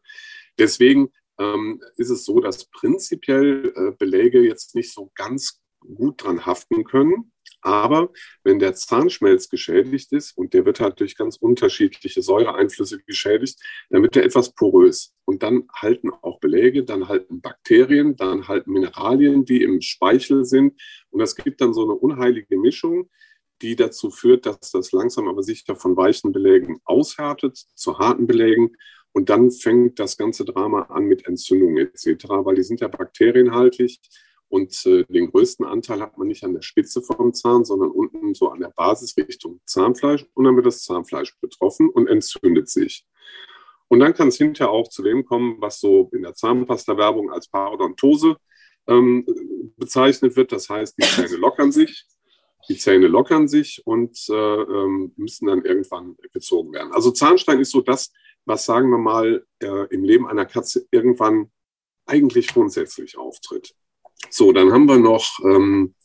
Deswegen ähm, ist es so, dass prinzipiell äh, Beläge jetzt nicht so ganz gut dran haften können. Aber wenn der Zahnschmelz geschädigt ist und der wird halt durch ganz unterschiedliche Säureeinflüsse geschädigt, dann wird er etwas porös. Und dann halten auch Beläge, dann halten Bakterien, dann halten Mineralien, die im Speichel sind. Und das gibt dann so eine unheilige Mischung, die dazu führt, dass das langsam aber sicher von weichen Belägen aushärtet zu harten Belägen. Und dann fängt das ganze Drama an mit Entzündungen etc., weil die sind ja bakterienhaltig. Und äh, den größten Anteil hat man nicht an der Spitze vom Zahn, sondern unten so an der Basis Richtung Zahnfleisch. Und dann wird das Zahnfleisch betroffen und entzündet sich. Und dann kann es hinterher auch zu dem kommen, was so in der Zahnpasta-Werbung als Parodontose ähm, bezeichnet wird. Das heißt, die Zähne lockern sich, die Zähne lockern sich und äh, ähm, müssen dann irgendwann gezogen werden. Also Zahnstein ist so das, was sagen wir mal äh, im Leben einer Katze irgendwann eigentlich grundsätzlich auftritt. So, dann haben wir noch ähm,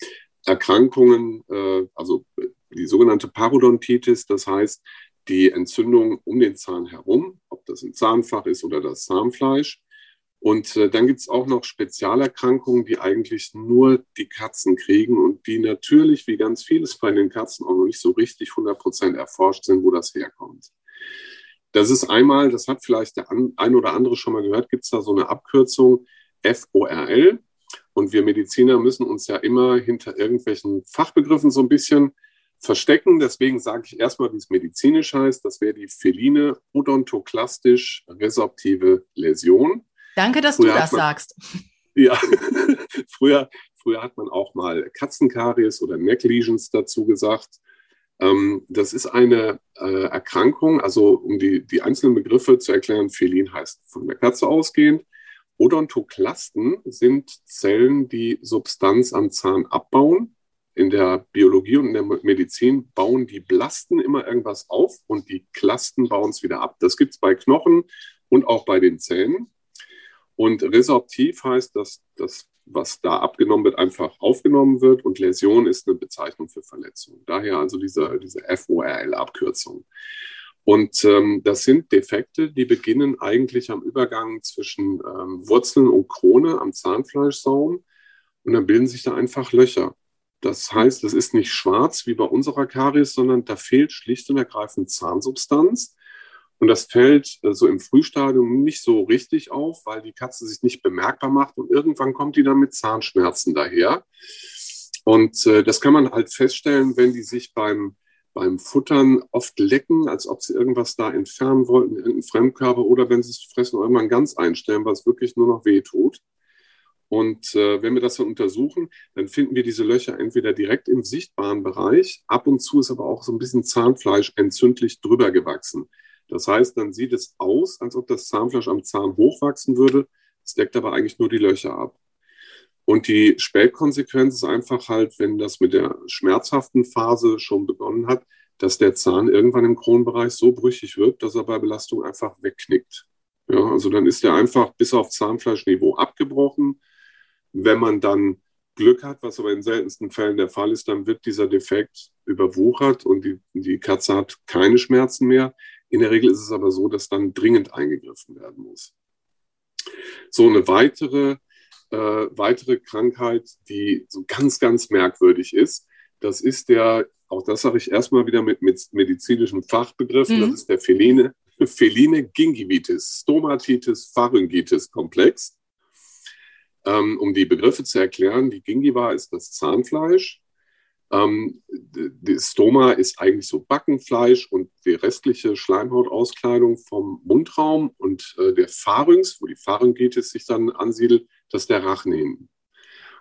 Erkrankungen, äh, also die sogenannte Parodontitis, das heißt die Entzündung um den Zahn herum, ob das im Zahnfach ist oder das Zahnfleisch. Und äh, dann gibt es auch noch Spezialerkrankungen, die eigentlich nur die Katzen kriegen und die natürlich, wie ganz vieles bei den Katzen, auch noch nicht so richtig 100% erforscht sind, wo das herkommt. Das ist einmal, das hat vielleicht der ein oder andere schon mal gehört, gibt es da so eine Abkürzung FORL. Und wir Mediziner müssen uns ja immer hinter irgendwelchen Fachbegriffen so ein bisschen verstecken. Deswegen sage ich erstmal, wie es medizinisch heißt. Das wäre die feline odontoklastisch resorptive Läsion. Danke, dass früher du das man, sagst. Ja, früher, früher hat man auch mal Katzenkaries oder Neck Lesions dazu gesagt. Ähm, das ist eine äh, Erkrankung, also um die, die einzelnen Begriffe zu erklären, Felin heißt von der Katze ausgehend. Odontoklasten sind Zellen, die Substanz am Zahn abbauen. In der Biologie und in der Medizin bauen die Blasten immer irgendwas auf und die Klasten bauen es wieder ab. Das gibt es bei Knochen und auch bei den Zähnen. Und resorptiv heißt, dass das, was da abgenommen wird, einfach aufgenommen wird und Läsion ist eine Bezeichnung für Verletzung. Daher also diese, diese FORL-Abkürzung. Und ähm, das sind Defekte, die beginnen eigentlich am Übergang zwischen ähm, Wurzeln und Krone am Zahnfleischsaum. Und dann bilden sich da einfach Löcher. Das heißt, es ist nicht schwarz wie bei unserer Karies, sondern da fehlt schlicht und ergreifend Zahnsubstanz. Und das fällt äh, so im Frühstadium nicht so richtig auf, weil die Katze sich nicht bemerkbar macht. Und irgendwann kommt die dann mit Zahnschmerzen daher. Und äh, das kann man halt feststellen, wenn die sich beim beim Futtern oft lecken, als ob sie irgendwas da entfernen wollten, irgendeinen Fremdkörper oder wenn sie es fressen, irgendwann ganz einstellen, was wirklich nur noch weh tut. Und äh, wenn wir das dann untersuchen, dann finden wir diese Löcher entweder direkt im sichtbaren Bereich, ab und zu ist aber auch so ein bisschen Zahnfleisch entzündlich drüber gewachsen. Das heißt, dann sieht es aus, als ob das Zahnfleisch am Zahn hochwachsen würde. Es deckt aber eigentlich nur die Löcher ab. Und die Spätkonsequenz ist einfach halt, wenn das mit der schmerzhaften Phase schon begonnen hat, dass der Zahn irgendwann im Kronbereich so brüchig wird, dass er bei Belastung einfach wegknickt. Ja, also dann ist er einfach bis auf Zahnfleischniveau abgebrochen. Wenn man dann Glück hat, was aber in seltensten Fällen der Fall ist, dann wird dieser Defekt überwuchert und die, die Katze hat keine Schmerzen mehr. In der Regel ist es aber so, dass dann dringend eingegriffen werden muss. So eine weitere äh, weitere Krankheit, die so ganz, ganz merkwürdig ist. Das ist der, auch das sage ich erstmal wieder mit, mit medizinischen Fachbegriffen, mhm. das ist der feline, feline Gingivitis, Stomatitis, Pharyngitis Komplex. Ähm, um die Begriffe zu erklären, die Gingiva ist das Zahnfleisch. Ähm, die Stoma ist eigentlich so Backenfleisch und die restliche Schleimhautauskleidung vom Mundraum und äh, der Pharynx, wo die Pharyngitis sich dann ansiedelt, das ist der Rachen hinten.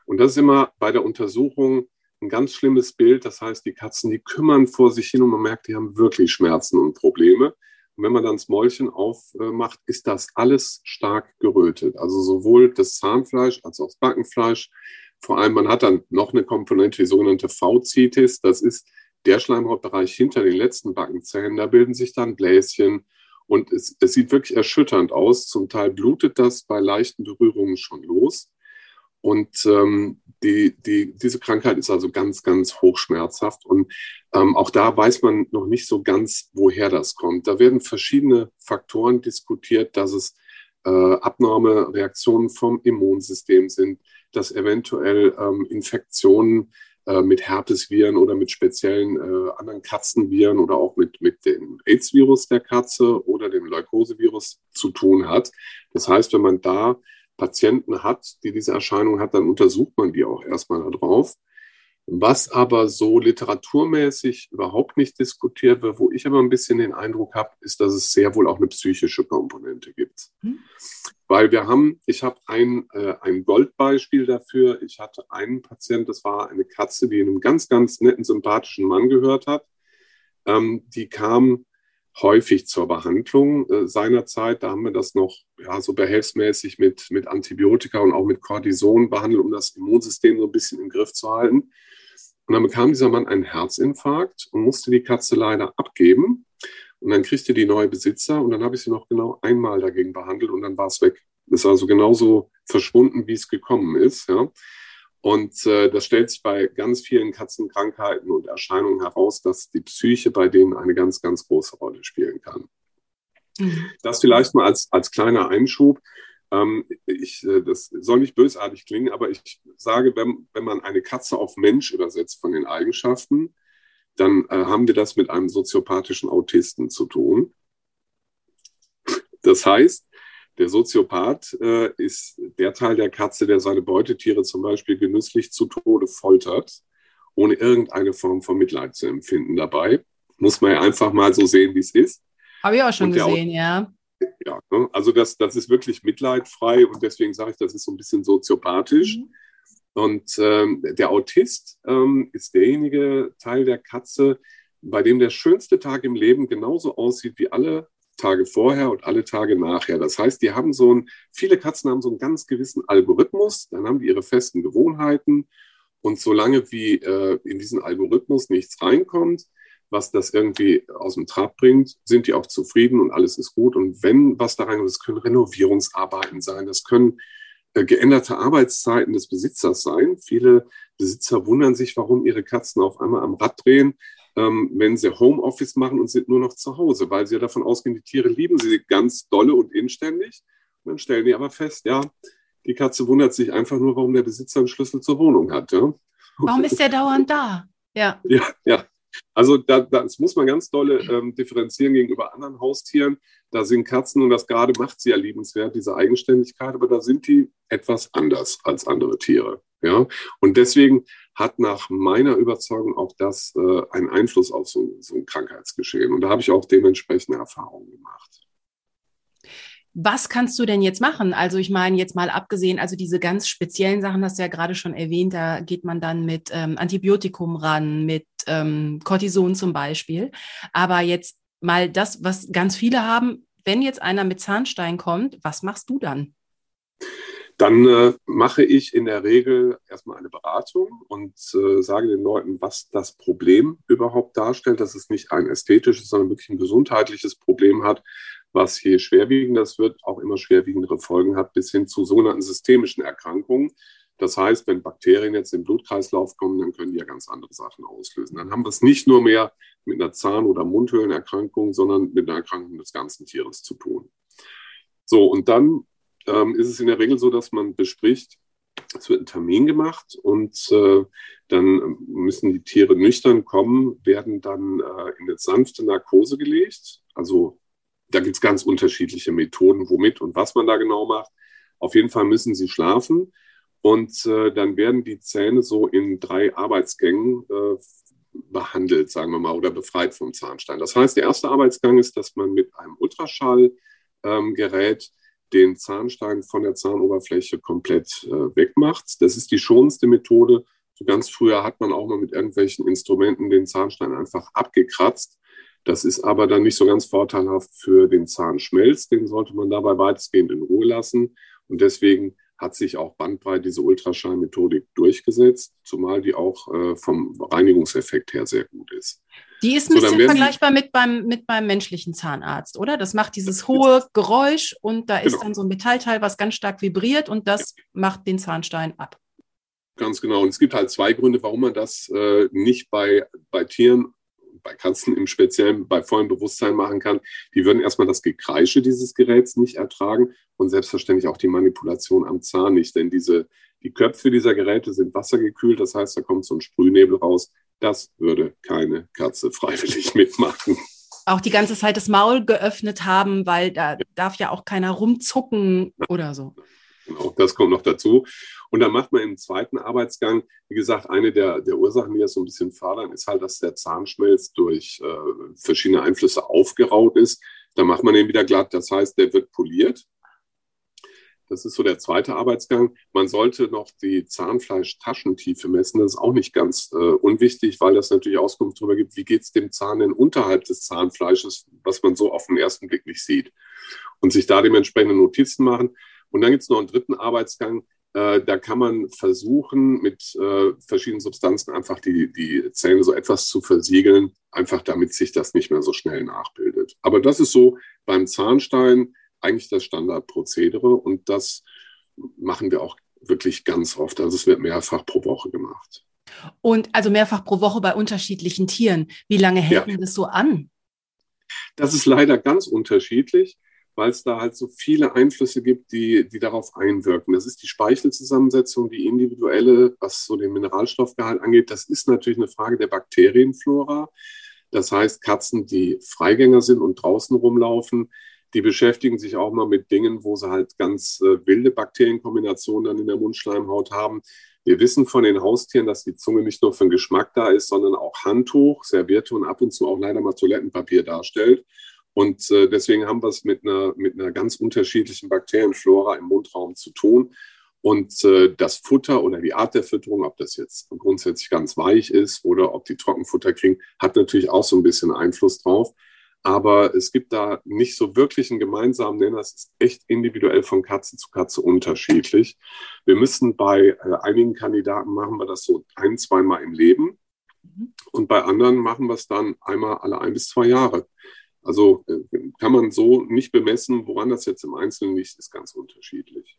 Und das ist immer bei der Untersuchung ein ganz schlimmes Bild. Das heißt, die Katzen, die kümmern vor sich hin und man merkt, die haben wirklich Schmerzen und Probleme. Und wenn man dann das Mäulchen aufmacht, ist das alles stark gerötet. Also sowohl das Zahnfleisch als auch das Backenfleisch. Vor allem, man hat dann noch eine Komponente, die sogenannte V-Zitis. Das ist der Schleimhautbereich hinter den letzten Backenzähnen. Da bilden sich dann Bläschen. Und es, es sieht wirklich erschütternd aus. Zum Teil blutet das bei leichten Berührungen schon los. Und ähm, die, die, diese Krankheit ist also ganz, ganz hochschmerzhaft. Und ähm, auch da weiß man noch nicht so ganz, woher das kommt. Da werden verschiedene Faktoren diskutiert, dass es äh, abnorme Reaktionen vom Immunsystem sind, dass eventuell ähm, Infektionen mit Herpesviren oder mit speziellen äh, anderen Katzenviren oder auch mit, mit dem AIDS-Virus der Katze oder dem Leukosevirus zu tun hat. Das heißt, wenn man da Patienten hat, die diese Erscheinung hat, dann untersucht man die auch erstmal darauf. Was aber so literaturmäßig überhaupt nicht diskutiert wird, wo ich aber ein bisschen den Eindruck habe, ist, dass es sehr wohl auch eine psychische Komponente gibt. Hm. Weil wir haben, ich habe ein, äh, ein Goldbeispiel dafür. Ich hatte einen Patient, das war eine Katze, die einem ganz, ganz netten, sympathischen Mann gehört hat. Ähm, die kam häufig zur Behandlung äh, seinerzeit. Da haben wir das noch ja, so behelfsmäßig mit, mit Antibiotika und auch mit Cortison behandelt, um das Immunsystem so ein bisschen im Griff zu halten. Und dann bekam dieser Mann einen Herzinfarkt und musste die Katze leider abgeben. Und dann kriegte die neue Besitzer und dann habe ich sie noch genau einmal dagegen behandelt und dann war es weg. Ist also genauso verschwunden, wie es gekommen ist. Ja. Und äh, das stellt sich bei ganz vielen Katzenkrankheiten und Erscheinungen heraus, dass die Psyche bei denen eine ganz, ganz große Rolle spielen kann. Mhm. Das vielleicht mal als, als kleiner Einschub. Ähm, ich, äh, das soll nicht bösartig klingen, aber ich sage, wenn, wenn man eine Katze auf Mensch übersetzt von den Eigenschaften, dann äh, haben wir das mit einem soziopathischen Autisten zu tun. Das heißt, der Soziopath äh, ist der Teil der Katze, der seine Beutetiere zum Beispiel genüsslich zu Tode foltert, ohne irgendeine Form von Mitleid zu empfinden dabei. Muss man ja einfach mal so sehen, wie es ist. Habe ich auch schon gesehen, ja. Ja, ne? also das, das ist wirklich mitleidfrei und deswegen sage ich, das ist so ein bisschen soziopathisch. Mhm. Und ähm, der Autist ähm, ist derjenige Teil der Katze, bei dem der schönste Tag im Leben genauso aussieht wie alle Tage vorher und alle Tage nachher. Das heißt, die haben so ein, viele Katzen haben so einen ganz gewissen Algorithmus, dann haben die ihre festen Gewohnheiten und solange wie äh, in diesen Algorithmus nichts reinkommt, was das irgendwie aus dem Trab bringt, sind die auch zufrieden und alles ist gut. Und wenn was da reinkommt, das können Renovierungsarbeiten sein, das können äh, geänderte Arbeitszeiten des Besitzers sein. Viele Besitzer wundern sich, warum ihre Katzen auf einmal am Rad drehen ähm, wenn sie Homeoffice machen und sind nur noch zu Hause, weil sie ja davon ausgehen, die Tiere lieben sie ganz dolle und inständig. Und dann stellen die aber fest, ja, die Katze wundert sich einfach nur, warum der Besitzer einen Schlüssel zur Wohnung hat. Ja? Warum ist der dauernd da? Ja. Ja, ja. Also da, das muss man ganz dolle ähm, differenzieren gegenüber anderen Haustieren. Da sind Katzen und das gerade macht sie ja liebenswert, diese Eigenständigkeit, aber da sind die etwas anders als andere Tiere. Ja? Und deswegen hat nach meiner Überzeugung auch das äh, einen Einfluss auf so, so ein Krankheitsgeschehen. Und da habe ich auch dementsprechende Erfahrungen gemacht. Was kannst du denn jetzt machen? Also ich meine jetzt mal abgesehen, also diese ganz speziellen Sachen hast du ja gerade schon erwähnt, da geht man dann mit ähm, Antibiotikum ran, mit ähm, Cortison zum Beispiel. Aber jetzt mal das, was ganz viele haben, wenn jetzt einer mit Zahnstein kommt, was machst du dann? Dann äh, mache ich in der Regel erstmal eine Beratung und äh, sage den Leuten, was das Problem überhaupt darstellt, dass es nicht ein ästhetisches, sondern wirklich ein gesundheitliches Problem hat, was je schwerwiegender es wird, auch immer schwerwiegendere Folgen hat, bis hin zu sogenannten systemischen Erkrankungen. Das heißt, wenn Bakterien jetzt im Blutkreislauf kommen, dann können die ja ganz andere Sachen auslösen. Dann haben wir es nicht nur mehr mit einer Zahn- oder Mundhöhlenerkrankung, sondern mit einer Erkrankung des ganzen Tieres zu tun. So, und dann ähm, ist es in der Regel so, dass man bespricht, es wird ein Termin gemacht und äh, dann müssen die Tiere nüchtern kommen, werden dann äh, in eine sanfte Narkose gelegt. Also da gibt es ganz unterschiedliche Methoden, womit und was man da genau macht. Auf jeden Fall müssen sie schlafen Und äh, dann werden die Zähne so in drei Arbeitsgängen äh, behandelt, sagen wir mal, oder befreit vom Zahnstein. Das heißt, der erste Arbeitsgang ist, dass man mit einem Ultraschallgerät ähm, den Zahnstein von der Zahnoberfläche komplett äh, wegmacht. Das ist die schonendste Methode. So ganz früher hat man auch mal mit irgendwelchen Instrumenten den Zahnstein einfach abgekratzt. Das ist aber dann nicht so ganz vorteilhaft für den Zahnschmelz. Den sollte man dabei weitestgehend in Ruhe lassen. Und deswegen hat sich auch bandbreit diese Ultraschallmethodik durchgesetzt, zumal die auch äh, vom Reinigungseffekt her sehr gut ist. Die ist ein so, bisschen vergleichbar mit beim, mit beim menschlichen Zahnarzt, oder? Das macht dieses hohe Geräusch und da ist genau. dann so ein Metallteil, was ganz stark vibriert und das ja. macht den Zahnstein ab. Ganz genau. Und es gibt halt zwei Gründe, warum man das äh, nicht bei, bei Tieren bei Katzen im Speziellen bei vollem Bewusstsein machen kann, die würden erstmal das Gekreische dieses Geräts nicht ertragen und selbstverständlich auch die Manipulation am Zahn nicht, denn diese, die Köpfe dieser Geräte sind wassergekühlt, das heißt, da kommt so ein Sprühnebel raus. Das würde keine Katze freiwillig mitmachen. Auch die ganze Zeit das Maul geöffnet haben, weil da darf ja auch keiner rumzucken oder so. Genau, das kommt noch dazu. Und dann macht man im zweiten Arbeitsgang, wie gesagt, eine der, der Ursachen, die das so ein bisschen fördern, ist halt, dass der Zahnschmelz durch äh, verschiedene Einflüsse aufgeraut ist. Da macht man den wieder glatt. Das heißt, der wird poliert. Das ist so der zweite Arbeitsgang. Man sollte noch die Zahnfleischtaschentiefe messen. Das ist auch nicht ganz äh, unwichtig, weil das natürlich Auskunft darüber gibt, wie geht es dem Zahn denn unterhalb des Zahnfleisches, was man so auf den ersten Blick nicht sieht. Und sich da dementsprechende Notizen machen. Und dann gibt es noch einen dritten Arbeitsgang. Äh, da kann man versuchen, mit äh, verschiedenen Substanzen einfach die, die Zähne so etwas zu versiegeln, einfach damit sich das nicht mehr so schnell nachbildet. Aber das ist so beim Zahnstein eigentlich das Standardprozedere und das machen wir auch wirklich ganz oft. Also es wird mehrfach pro Woche gemacht. Und also mehrfach pro Woche bei unterschiedlichen Tieren. Wie lange hält ja. das so an? Das ist leider ganz unterschiedlich weil es da halt so viele Einflüsse gibt, die, die darauf einwirken. Das ist die Speichelzusammensetzung, die individuelle, was so den Mineralstoffgehalt angeht. Das ist natürlich eine Frage der Bakterienflora. Das heißt, Katzen, die Freigänger sind und draußen rumlaufen, die beschäftigen sich auch mal mit Dingen, wo sie halt ganz äh, wilde Bakterienkombinationen dann in der Mundschleimhaut haben. Wir wissen von den Haustieren, dass die Zunge nicht nur für den Geschmack da ist, sondern auch Handtuch, Serviette und ab und zu auch leider mal Toilettenpapier darstellt. Und äh, deswegen haben wir es mit einer, mit einer ganz unterschiedlichen Bakterienflora im Mundraum zu tun. Und äh, das Futter oder die Art der Fütterung, ob das jetzt grundsätzlich ganz weich ist oder ob die Trockenfutter kriegen, hat natürlich auch so ein bisschen Einfluss drauf. Aber es gibt da nicht so wirklich einen gemeinsamen Nenner. Es ist echt individuell von Katze zu Katze unterschiedlich. Wir müssen bei äh, einigen Kandidaten machen wir das so ein, zweimal im Leben. Mhm. Und bei anderen machen wir es dann einmal alle ein bis zwei Jahre. Also äh, kann man so nicht bemessen, woran das jetzt im Einzelnen liegt, ist ganz unterschiedlich.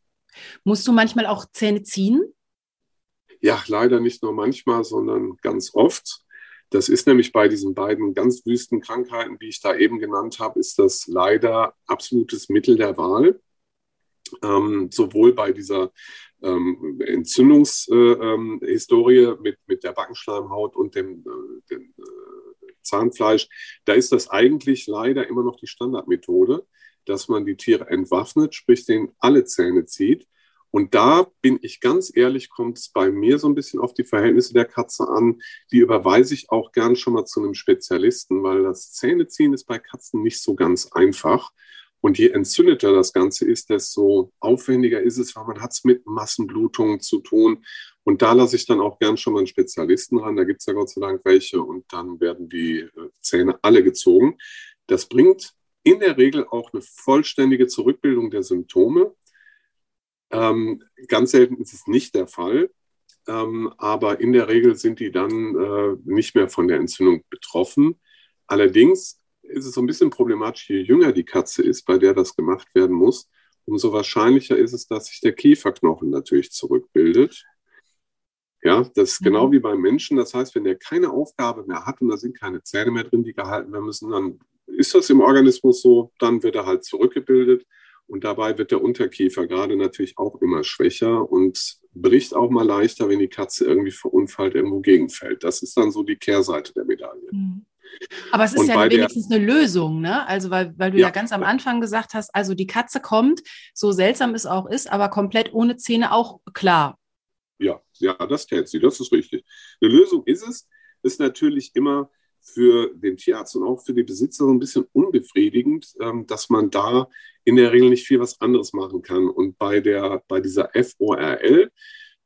Musst du manchmal auch Zähne ziehen? Ja, leider nicht nur manchmal, sondern ganz oft. Das ist nämlich bei diesen beiden ganz wüsten Krankheiten, die ich da eben genannt habe, ist das leider absolutes Mittel der Wahl. Ähm, sowohl bei dieser ähm, Entzündungshistorie äh, ähm, mit, mit der Backenschleimhaut und dem, äh, Zahnfleisch, da ist das eigentlich leider immer noch die Standardmethode, dass man die Tiere entwaffnet, sprich denen alle Zähne zieht. Und da bin ich ganz ehrlich, kommt es bei mir so ein bisschen auf die Verhältnisse der Katze an. Die überweise ich auch gern schon mal zu einem Spezialisten, weil das Zähneziehen ist bei Katzen nicht so ganz einfach. Und je entzündeter das Ganze ist, desto aufwendiger ist es, weil man hat es mit Massenblutungen zu tun. Und da lasse ich dann auch gern schon mal einen Spezialisten ran. Da gibt es ja Gott sei Dank welche. Und dann werden die äh, Zähne alle gezogen. Das bringt in der Regel auch eine vollständige Zurückbildung der Symptome. Ähm, ganz selten ist es nicht der Fall. Ähm, aber in der Regel sind die dann äh, nicht mehr von der Entzündung betroffen. Allerdings ist es so ein bisschen problematisch, je jünger die Katze ist, bei der das gemacht werden muss, umso wahrscheinlicher ist es, dass sich der Kieferknochen natürlich zurückbildet. Ja, das ist genau mhm. wie beim Menschen. Das heißt, wenn der keine Aufgabe mehr hat und da sind keine Zähne mehr drin, die gehalten werden müssen, dann ist das im Organismus so, dann wird er halt zurückgebildet. Und dabei wird der Unterkiefer gerade natürlich auch immer schwächer und bricht auch mal leichter, wenn die Katze irgendwie verunfallt irgendwo gegenfällt. Das ist dann so die Kehrseite der Medaille. Mhm. Aber es ist und ja wenigstens eine Lösung, ne? Also, weil, weil du ja. ja. ganz am Anfang gesagt hast, also die Katze kommt, so seltsam es auch ist, aber komplett ohne Zähne auch klar. Ja, das täte sie, das ist richtig. Eine Lösung ist es, ist natürlich immer für den Tierarzt und auch für die Besitzer ein bisschen unbefriedigend, ähm, dass man da in der Regel nicht viel was anderes machen kann. Und bei, der, bei dieser FORL,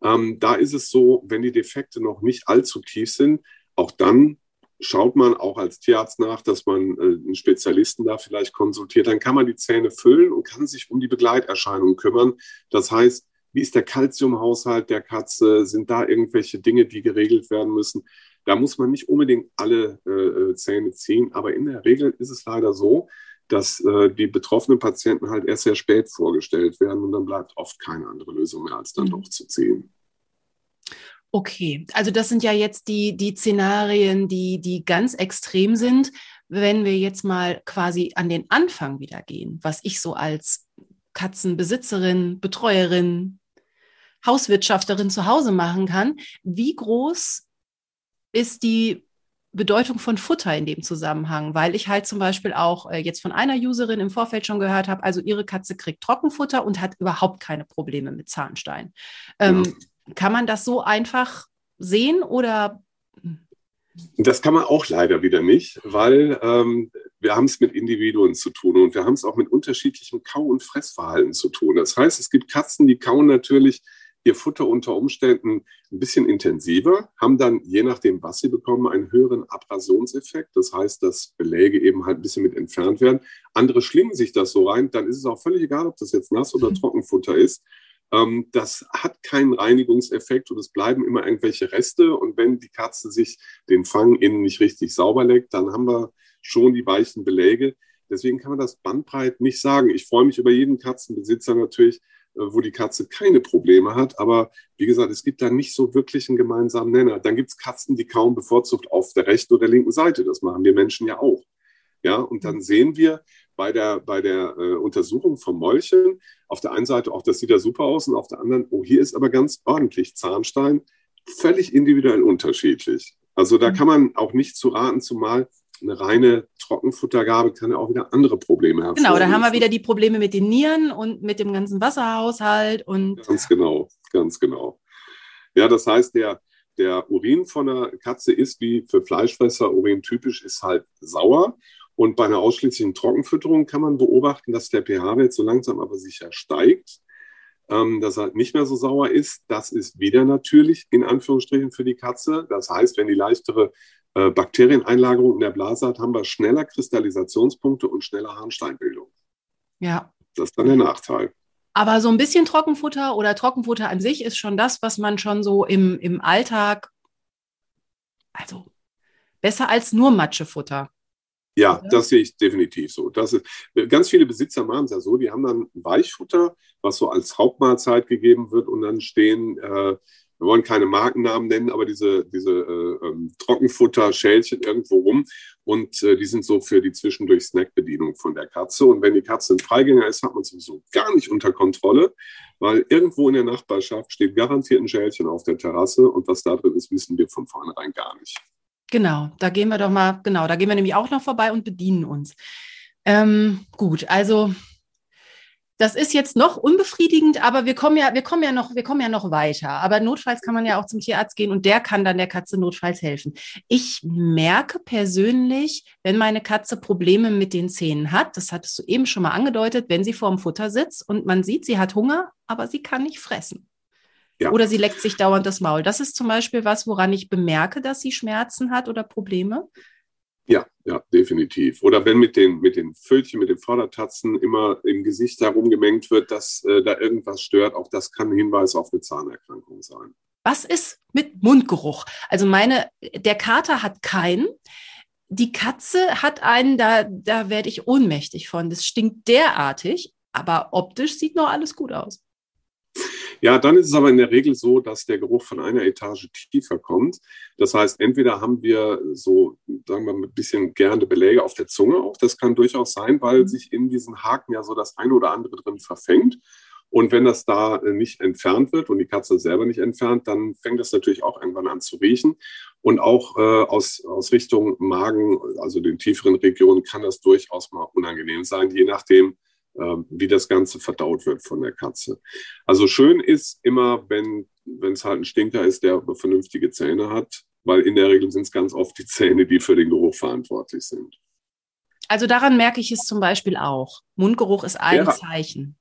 ähm, da ist es so, wenn die Defekte noch nicht allzu tief sind, auch dann schaut man auch als Tierarzt nach, dass man äh, einen Spezialisten da vielleicht konsultiert. Dann kann man die Zähne füllen und kann sich um die Begleiterscheinungen kümmern. Das heißt, wie ist der Kalziumhaushalt der Katze? Sind da irgendwelche Dinge, die geregelt werden müssen? Da muss man nicht unbedingt alle äh, äh, Zähne ziehen, aber in der Regel ist es leider so, dass äh, die betroffenen Patienten halt erst sehr spät vorgestellt werden und dann bleibt oft keine andere Lösung mehr, als dann mhm. doch zu ziehen. Okay, also das sind ja jetzt die, die Szenarien, die, die ganz extrem sind. Wenn wir jetzt mal quasi an den Anfang wieder gehen, was ich so als Katzenbesitzerin, Betreuerin, Hauswirtschafterin zu Hause machen kann, wie groß ist die Bedeutung von Futter in dem Zusammenhang, weil ich halt zum Beispiel auch äh, jetzt von einer Userin im Vorfeld schon gehört habe, also ihre Katze kriegt Trockenfutter und hat überhaupt keine Probleme mit Zahnstein. Ähm, ja. Kann man das so einfach sehen oder? Das kann man auch leider wieder nicht, weil ähm, wir haben es mit Individuen zu tun und wir haben es auch mit unterschiedlichem Kau- und Fressverhalten zu tun. Das heißt, es gibt Katzen, die kauen natürlich ihr Futter unter Umständen ein bisschen intensiver, haben dann, je nachdem, was sie bekommen, einen höheren Abrasionseffekt. Das heißt, dass Beläge eben halt ein bisschen mit entfernt werden. Andere schlingen sich das so rein, dann ist es auch völlig egal, ob das jetzt Nass- oder mhm. Trockenfutter ist. Ähm, das hat keinen Reinigungseffekt und es bleiben immer irgendwelche Reste. Und wenn die Katze sich den Fang innen nicht richtig sauber leckt, dann haben wir schon die weichen Beläge. Deswegen kann man das bandbreit nicht sagen. Ich freue mich über jeden Katzenbesitzer natürlich, wo die Katze keine Probleme hat. Aber wie gesagt, es gibt da nicht so wirklich einen gemeinsamen Nenner. Dann gibt es Katzen, die kaum bevorzugt auf der rechten oder linken Seite. Das machen wir Menschen ja auch. Ja, und dann sehen wir bei der, bei der äh, Untersuchung vom Mäulchen auf der einen Seite auch, das sieht ja super aus und auf der anderen, oh, hier ist aber ganz ordentlich Zahnstein, völlig individuell unterschiedlich. Also da mhm. kann man auch nicht zu raten, zumal eine reine Trockenfuttergabe kann ja auch wieder andere Probleme haben. Genau, da haben wir wieder die Probleme mit den Nieren und mit dem ganzen Wasserhaushalt und. Ganz genau, ganz genau. Ja, das heißt, der, der Urin von der Katze ist wie für Fleischfresser Urin typisch, ist halt sauer. Und bei einer ausschließlichen Trockenfütterung kann man beobachten, dass der pH-Wert so langsam aber sicher steigt, ähm, dass er nicht mehr so sauer ist. Das ist wieder natürlich in Anführungsstrichen für die Katze. Das heißt, wenn die leichtere äh, Bakterieneinlagerung in der Blase hat, haben wir schneller Kristallisationspunkte und schneller Harnsteinbildung. Ja. Das ist dann der Nachteil. Aber so ein bisschen Trockenfutter oder Trockenfutter an sich ist schon das, was man schon so im, im Alltag, also besser als nur Matschefutter. Ja, ja, das sehe ich definitiv so. Das ist, ganz viele Besitzer machen es ja so, die haben dann Weichfutter, was so als Hauptmahlzeit gegeben wird und dann stehen äh, wir wollen keine Markennamen nennen, aber diese, diese äh, ähm, Trockenfutter-Schälchen irgendwo rum. Und äh, die sind so für die zwischendurch Snackbedienung von der Katze. Und wenn die Katze ein Freigänger ist, hat man sowieso gar nicht unter Kontrolle, weil irgendwo in der Nachbarschaft steht garantiert ein Schälchen auf der Terrasse. Und was da drin ist, wissen wir von vornherein gar nicht. Genau, da gehen wir doch mal, genau, da gehen wir nämlich auch noch vorbei und bedienen uns. Ähm, gut, also das ist jetzt noch unbefriedigend, aber wir kommen ja, wir kommen ja noch, wir kommen ja noch weiter. Aber notfalls kann man ja auch zum Tierarzt gehen und der kann dann der Katze notfalls helfen. Ich merke persönlich, wenn meine Katze Probleme mit den Zähnen hat, das hattest du eben schon mal angedeutet, wenn sie vor dem Futter sitzt und man sieht, sie hat Hunger, aber sie kann nicht fressen. Ja. Oder sie leckt sich dauernd das Maul. Das ist zum Beispiel was, woran ich bemerke, dass sie Schmerzen hat oder Probleme. Ja, ja, definitiv. Oder wenn mit den, mit den Fötchen, mit den Vordertatzen immer im Gesicht herumgemengt wird, dass äh, da irgendwas stört, auch das kann ein Hinweis auf eine Zahnerkrankung sein. Was ist mit Mundgeruch? Also meine, der Kater hat keinen. Die Katze hat einen, da, da werde ich ohnmächtig von. Das stinkt derartig, aber optisch sieht noch alles gut aus. Ja, dann ist es aber in der Regel so, dass der Geruch von einer Etage tiefer kommt. Das heißt, entweder haben wir so, sagen wir mal, ein bisschen gärende Beläge auf der Zunge auch. Das kann durchaus sein, weil mhm. sich in diesen Haken ja so das eine oder andere drin verfängt. Und wenn das da äh, nicht entfernt wird und die Katze selber nicht entfernt, dann fängt das natürlich auch irgendwann an zu riechen. Und auch äh, aus, aus Richtung Magen, also den tieferen Regionen, kann das durchaus mal unangenehm sein, je nachdem, wie das Ganze verdaut wird von der Katze. Also schön ist immer, wenn wenn es halt ein Stinker ist, der vernünftige Zähne hat, weil in der Regel sind es ganz oft die Zähne, die für den Geruch verantwortlich sind. Also daran merke ich es zum Beispiel auch. Mundgeruch ist ein wäre, Zeichen.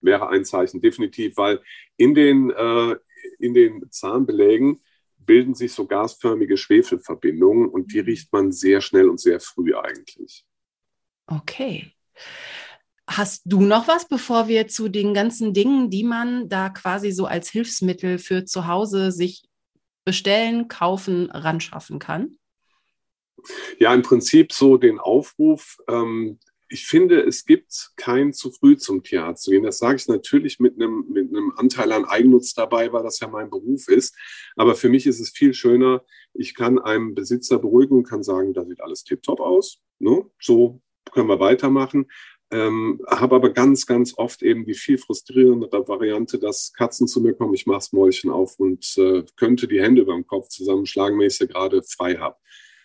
Wäre ein Zeichen, definitiv, weil in den, äh, in den Zahnbelägen bilden sich so gasförmige Schwefelverbindungen und die mhm. riecht man sehr schnell und sehr früh eigentlich. Okay. Hast du noch was, bevor wir zu den ganzen Dingen, die man da quasi so als Hilfsmittel für zu Hause sich bestellen, kaufen, ran schaffen kann? Ja, im Prinzip so den Aufruf. Ähm, ich finde, es gibt kein zu früh zum Tierarzt zu gehen. Das sage ich natürlich mit einem, mit einem Anteil an Eigennutz dabei, weil das ja mein Beruf ist. Aber für mich ist es viel schöner, ich kann einem Besitzer beruhigen und kann sagen, da sieht alles tiptop aus. Ne? So können wir weitermachen. Ähm, habe aber ganz, ganz oft eben die viel frustrierendere Variante, dass Katzen zu mir kommen, ich mache das Mäulchen auf und äh, könnte die Hände über dem Kopf zusammenschlagen, wenn ich sie gerade frei habe.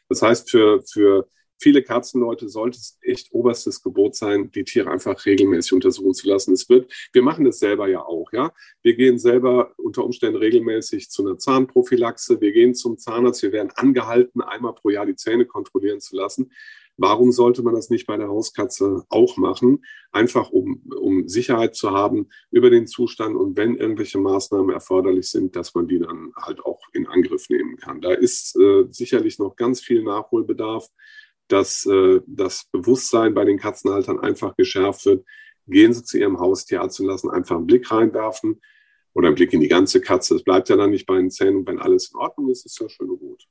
Das heißt, für, für viele Katzenleute sollte es echt oberstes Gebot sein, die Tiere einfach regelmäßig untersuchen zu lassen. Es wird, wir machen das selber ja auch, ja. Wir gehen selber unter Umständen regelmäßig zu einer Zahnprophylaxe. Wir gehen zum Zahnarzt. Wir werden angehalten, einmal pro Jahr die Zähne kontrollieren zu lassen. Warum sollte man das nicht bei der Hauskatze auch machen? Einfach um, um Sicherheit zu haben über den Zustand und wenn irgendwelche Maßnahmen erforderlich sind, dass man die dann halt auch in Angriff nehmen kann. Da ist äh, sicherlich noch ganz viel Nachholbedarf, dass äh, das Bewusstsein bei den Katzenhaltern einfach geschärft wird. Gehen Sie zu Ihrem Haustierarzt und lassen einfach einen Blick reinwerfen oder einen Blick in die ganze Katze. Es bleibt ja dann nicht bei den Zähnen. Wenn alles in Ordnung ist, ist ja schön und gut.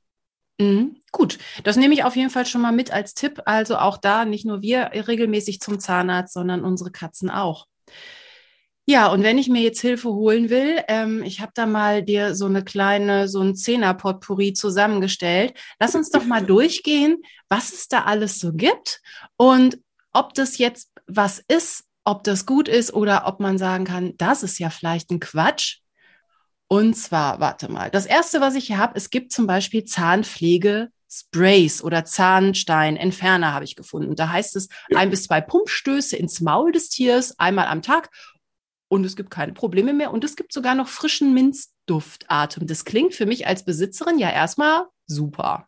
Mhm, gut, das nehme ich auf jeden Fall schon mal mit als Tipp. Also auch da nicht nur wir regelmäßig zum Zahnarzt, sondern unsere Katzen auch. Ja, und wenn ich mir jetzt Hilfe holen will, ähm, ich habe da mal dir so eine kleine, so ein Zehner-Potpourri zusammengestellt. Lass uns doch mal durchgehen, was es da alles so gibt und ob das jetzt was ist, ob das gut ist oder ob man sagen kann, das ist ja vielleicht ein Quatsch. Und zwar, warte mal, das erste, was ich hier habe, es gibt zum Beispiel Zahnpflege-Sprays oder Zahnstein-Entferner habe ich gefunden. Da heißt es ja. ein bis zwei Pumpstöße ins Maul des Tiers einmal am Tag und es gibt keine Probleme mehr und es gibt sogar noch frischen Minzduftatem. Das klingt für mich als Besitzerin ja erstmal super.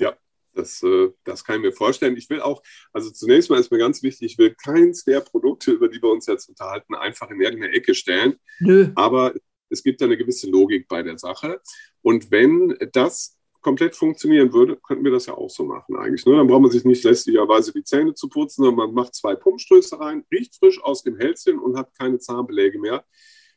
Ja, das, äh, das kann ich mir vorstellen. Ich will auch, also zunächst mal ist mir ganz wichtig, ich will keins der Produkte, über die wir uns jetzt unterhalten, einfach in irgendeine Ecke stellen. Nö. Aber es gibt eine gewisse Logik bei der Sache. Und wenn das komplett funktionieren würde, könnten wir das ja auch so machen eigentlich. Ne? Dann braucht man sich nicht lästigerweise die Zähne zu putzen, sondern man macht zwei Pumpstöße rein, riecht frisch aus dem Hälschen und hat keine Zahnbeläge mehr.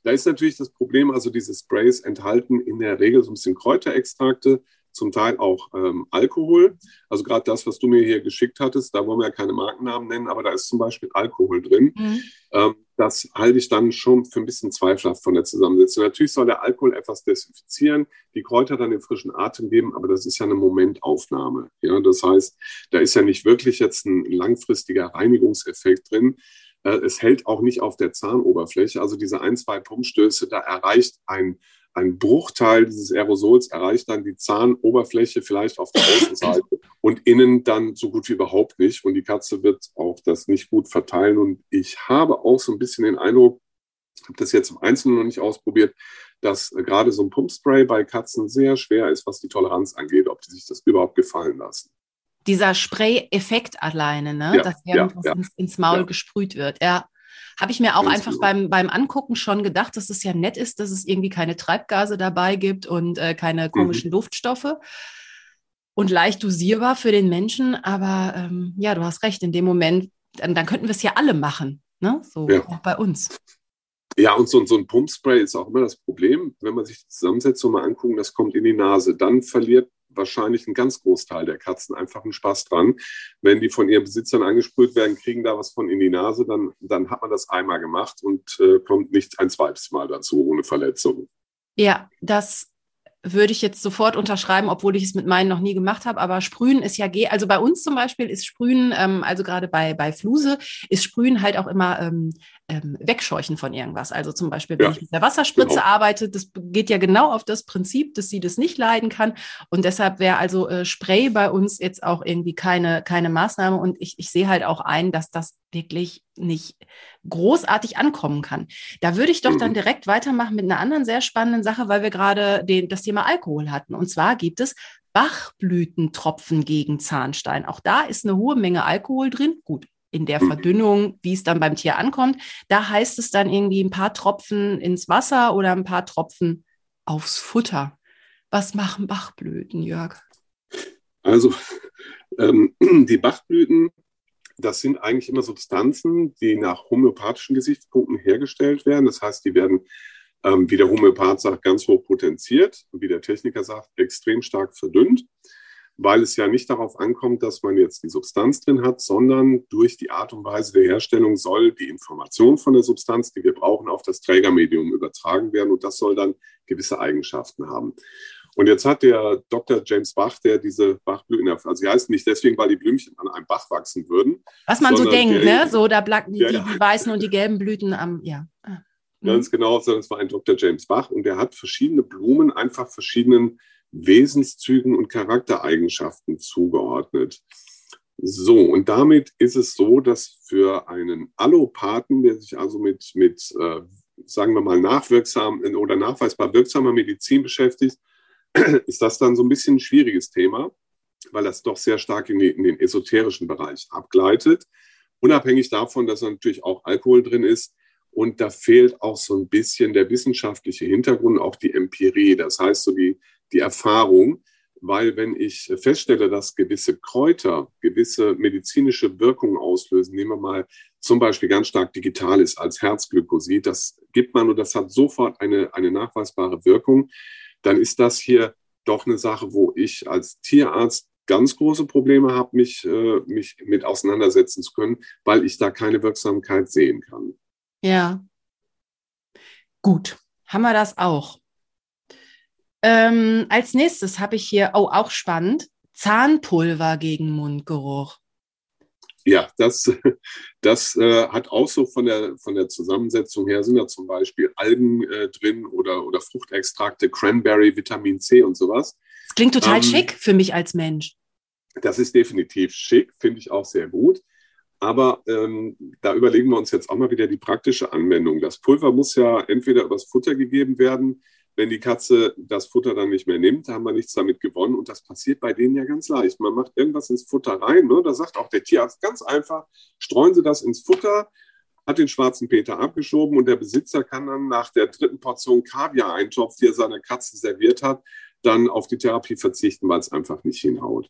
Da ist natürlich das Problem, also diese Sprays enthalten in der Regel so ein bisschen Kräuterextrakte, zum Teil auch ähm, Alkohol. Also gerade das, was du mir hier geschickt hattest, da wollen wir ja keine Markennamen nennen, aber da ist zum Beispiel Alkohol drin. Mhm. Ähm, das halte ich dann schon für ein bisschen zweifelhaft von der Zusammensetzung. Natürlich soll der Alkohol etwas desinfizieren, die Kräuter dann den frischen Atem geben, aber das ist ja eine Momentaufnahme. Ja, das heißt, da ist ja nicht wirklich jetzt ein langfristiger Reinigungseffekt drin. Äh, es hält auch nicht auf der Zahnoberfläche. Also diese ein, zwei Pumpstöße, da erreicht ein ein Bruchteil dieses Aerosols erreicht dann die Zahnoberfläche vielleicht auf der Außenseite und innen dann so gut wie überhaupt nicht. Und die Katze wird auch das nicht gut verteilen. Und ich habe auch so ein bisschen den Eindruck, habe das jetzt im Einzelnen noch nicht ausprobiert, dass gerade so ein Pumpspray bei Katzen sehr schwer ist, was die Toleranz angeht, ob die sich das überhaupt gefallen lassen. Dieser Spray-Effekt alleine, ne? Ja, dass irgendwas ja, ja, ins, ins, Maul gesprüht wird. Ja, habe ich mir auch einfach beim, beim Angucken schon gedacht, dass es ja nett ist, dass es irgendwie keine Treibgase dabei gibt und äh, keine mhm. komischen mhm. Duftstoffe. Und leicht dosierbar für den Menschen. Aber ähm, ja, du hast recht, in dem Moment, dann, dann könnten wir es ja alle machen. Ne? So ja. auch bei uns. Ja, und so, so ein Pumpspray ist auch immer das Problem, wenn man sich die Zusammensetzung mal anguckt, das kommt in die Nase. Dann verliert wahrscheinlich ein ganz Großteil der Katzen einfach einen Spaß dran. Wenn die von ihren Besitzern angesprüht werden, kriegen da was von in die Nase, dann, dann hat man das einmal gemacht und äh, kommt nicht ein zweites Mal dazu ohne Verletzung. Ja, das würde ich jetzt sofort unterschreiben, obwohl ich es mit meinen noch nie gemacht habe. Aber Sprühen ist ja. Also bei uns zum Beispiel ist Sprühen, ähm, also gerade bei, bei Fluse, ist Sprühen halt auch immer ähm, ähm, Wegscheuchen von irgendwas. Also zum Beispiel, wenn Ja, ich mit der Wasserspritze genau. arbeite, das geht ja genau auf das Prinzip, dass sie das nicht leiden kann. Und deshalb wäre also äh, Spray bei uns jetzt auch irgendwie keine, keine Maßnahme. Und ich, ich sehe halt auch ein, dass das wirklich nicht großartig ankommen kann. Da würde ich doch dann Mhm. direkt weitermachen mit einer anderen sehr spannenden Sache, weil wir gerade den, das Thema Alkohol hatten. Und zwar gibt es Bachblütentropfen gegen Zahnstein. Auch da ist eine hohe Menge Alkohol drin. Gut, in der. Verdünnung, wie es dann beim Tier ankommt. Da heißt es dann irgendwie ein paar Tropfen ins Wasser oder ein paar Tropfen aufs Futter. Was machen Bachblüten, Jörg? Also ähm, die Bachblüten, das sind eigentlich immer Substanzen, die nach homöopathischen Gesichtspunkten hergestellt werden. Das heißt, die werden, ähm, wie der Homöopath sagt, ganz hoch potenziert und wie der Techniker sagt, extrem stark verdünnt, weil es ja nicht darauf ankommt, dass man jetzt die Substanz drin hat, sondern durch die Art und Weise der Herstellung soll die Information von der Substanz, die wir brauchen, auf das Trägermedium übertragen werden und das soll dann gewisse Eigenschaften haben. Und jetzt hat der Dr. James Bach, der diese Bachblüten, also sie heißen nicht deswegen, weil die Blümchen an einem Bach wachsen würden, Was man so denkt, der- ne? So, da blacken die, Ja, ja. die weißen und die gelben Blüten am, ja. Ah. Mhm. ganz genau, sondern es war ein Dr. James Bach und der hat verschiedene Blumen einfach verschiedenen Wesenszügen und Charaktereigenschaften zugeordnet. So, und damit ist es so, dass für einen Allopathen, der sich also mit, mit äh, sagen wir mal, nachwirksam oder nachweisbar wirksamer Medizin beschäftigt, ist das dann so ein bisschen ein schwieriges Thema, weil das doch sehr stark in, die, in den esoterischen Bereich abgleitet. Unabhängig davon, dass da natürlich auch Alkohol drin ist. Und da fehlt auch so ein bisschen der wissenschaftliche Hintergrund, auch die Empirie, das heißt so die, die Erfahrung. Weil wenn ich feststelle, dass gewisse Kräuter gewisse medizinische Wirkungen auslösen, nehmen wir mal zum Beispiel ganz stark Digitalis als Herzglykosid, das gibt man und das hat sofort eine, eine nachweisbare Wirkung, dann ist das hier doch eine Sache, wo ich als Tierarzt ganz große Probleme habe, mich, äh, mich mit auseinandersetzen zu können, weil ich da keine Wirksamkeit sehen kann. Ja. Gut, haben wir das auch. Ähm, als nächstes habe ich hier, oh, auch spannend, Zahnpulver gegen Mundgeruch. Ja, das, das äh, hat auch so von der, von der Zusammensetzung her, sind da zum Beispiel Algen äh, drin oder, oder Fruchtextrakte, Cranberry, Vitamin C und sowas. Das klingt total Ähm, schick für mich als Mensch. Das ist definitiv schick, finde ich auch sehr gut. Aber ähm, da überlegen wir uns jetzt auch mal wieder die praktische Anwendung. Das Pulver muss ja entweder übers Futter gegeben werden. Wenn die Katze das Futter dann nicht mehr nimmt, haben wir nichts damit gewonnen. Und das passiert bei denen ja ganz leicht. Man macht irgendwas ins Futter rein. Ne? Da sagt auch der Tierarzt ganz einfach, streuen Sie das ins Futter, hat den schwarzen Peter abgeschoben und der Besitzer kann dann nach der dritten Portion Kaviar-Eintopf, die er seiner Katze serviert hat, dann auf die Therapie verzichten, weil es einfach nicht hinhaut.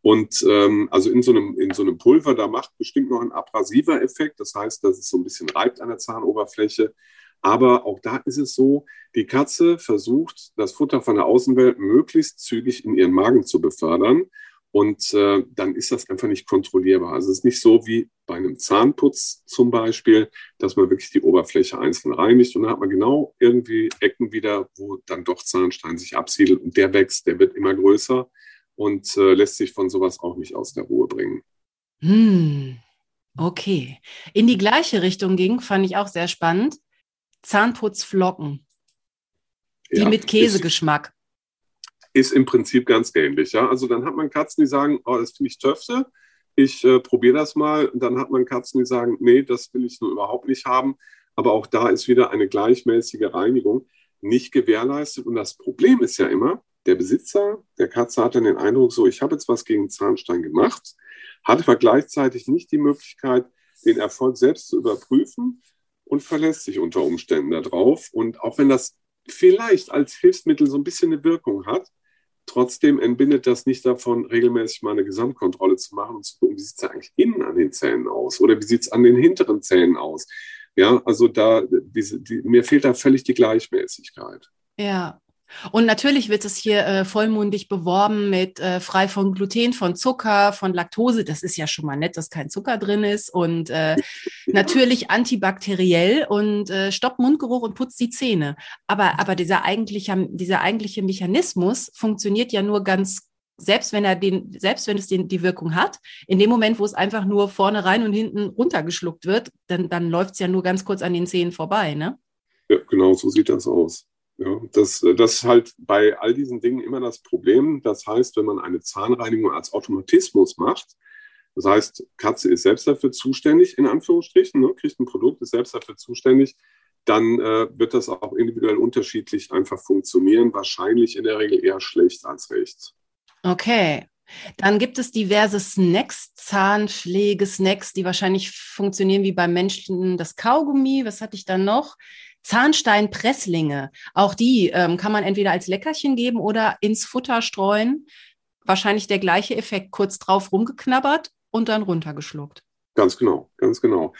Und ähm, also in so, einem, in so einem Pulver, da macht bestimmt noch ein abrasiver Effekt. Das heißt, dass es so ein bisschen reibt an der Zahnoberfläche. Aber auch da ist es so, die Katze versucht, das Futter von der Außenwelt möglichst zügig in ihren Magen zu befördern. Und äh, dann ist das einfach nicht kontrollierbar. Also es ist nicht so wie bei einem Zahnputz zum Beispiel, dass man wirklich die Oberfläche einzeln reinigt und dann hat man genau irgendwie Ecken wieder, wo dann doch Zahnstein sich absiedelt und der wächst, der wird immer größer und äh, lässt sich von sowas auch nicht aus der Ruhe bringen. Hm, okay. In die gleiche Richtung ging, fand ich auch sehr spannend. Zahnputzflocken, die Ja, mit ist, Käsegeschmack. ist im Prinzip ganz ähnlich. Ja? Also dann hat man Katzen, die sagen, oh, das finde ich Töfte, ich äh, probiere das mal. Und dann hat man Katzen, die sagen, nee, das will ich nur überhaupt nicht haben. Aber auch da ist wieder eine gleichmäßige Reinigung nicht gewährleistet. Und das Problem ist ja immer, der Besitzer der Katze hat dann den Eindruck, so, ich habe jetzt was gegen Zahnstein gemacht, hat aber gleichzeitig nicht die Möglichkeit, den Erfolg selbst zu überprüfen und verlässt sich unter Umständen darauf. Und auch wenn das vielleicht als Hilfsmittel so ein bisschen eine Wirkung hat, trotzdem entbindet das nicht davon, regelmäßig mal eine Gesamtkontrolle zu machen und zu gucken, wie sieht es eigentlich innen an den Zähnen aus oder wie sieht es an den hinteren Zähnen aus. Ja, also da, diese, die, mir fehlt da völlig die Gleichmäßigkeit. Ja. Und natürlich wird es hier äh, vollmundig beworben mit äh, frei von Gluten, von Zucker, von Laktose. Das ist ja schon mal nett, dass kein Zucker drin ist. Und äh, natürlich antibakteriell und äh, stoppt Mundgeruch und putzt die Zähne. Aber, aber dieser, eigentliche, dieser eigentliche Mechanismus funktioniert ja nur ganz selbst wenn er den, selbst wenn es den, die Wirkung hat, in dem Moment, wo es einfach nur vorne rein und hinten runtergeschluckt wird, dann, dann läuft es ja nur ganz kurz an den Zähnen vorbei, ne? Ja, genau, so sieht das aus. Ja, das, das ist halt bei all diesen Dingen immer das Problem. Das heißt, wenn man eine Zahnreinigung als Automatismus macht, das heißt, Katze ist selbst dafür zuständig, in Anführungsstrichen, ne, kriegt ein Produkt, ist selbst dafür zuständig, dann äh, wird das auch individuell unterschiedlich einfach funktionieren. Wahrscheinlich in der Regel eher schlecht als recht. Okay. Dann gibt es diverse Snacks, Zahnpflegesnacks, die wahrscheinlich funktionieren wie beim Menschen das Kaugummi. Was hatte ich dann noch? Zahnsteinpresslinge. Auch die ähm, kann man entweder als Leckerchen geben oder ins Futter streuen. Wahrscheinlich der gleiche Effekt. Kurz drauf rumgeknabbert und dann runtergeschluckt. Ganz genau, ganz genau.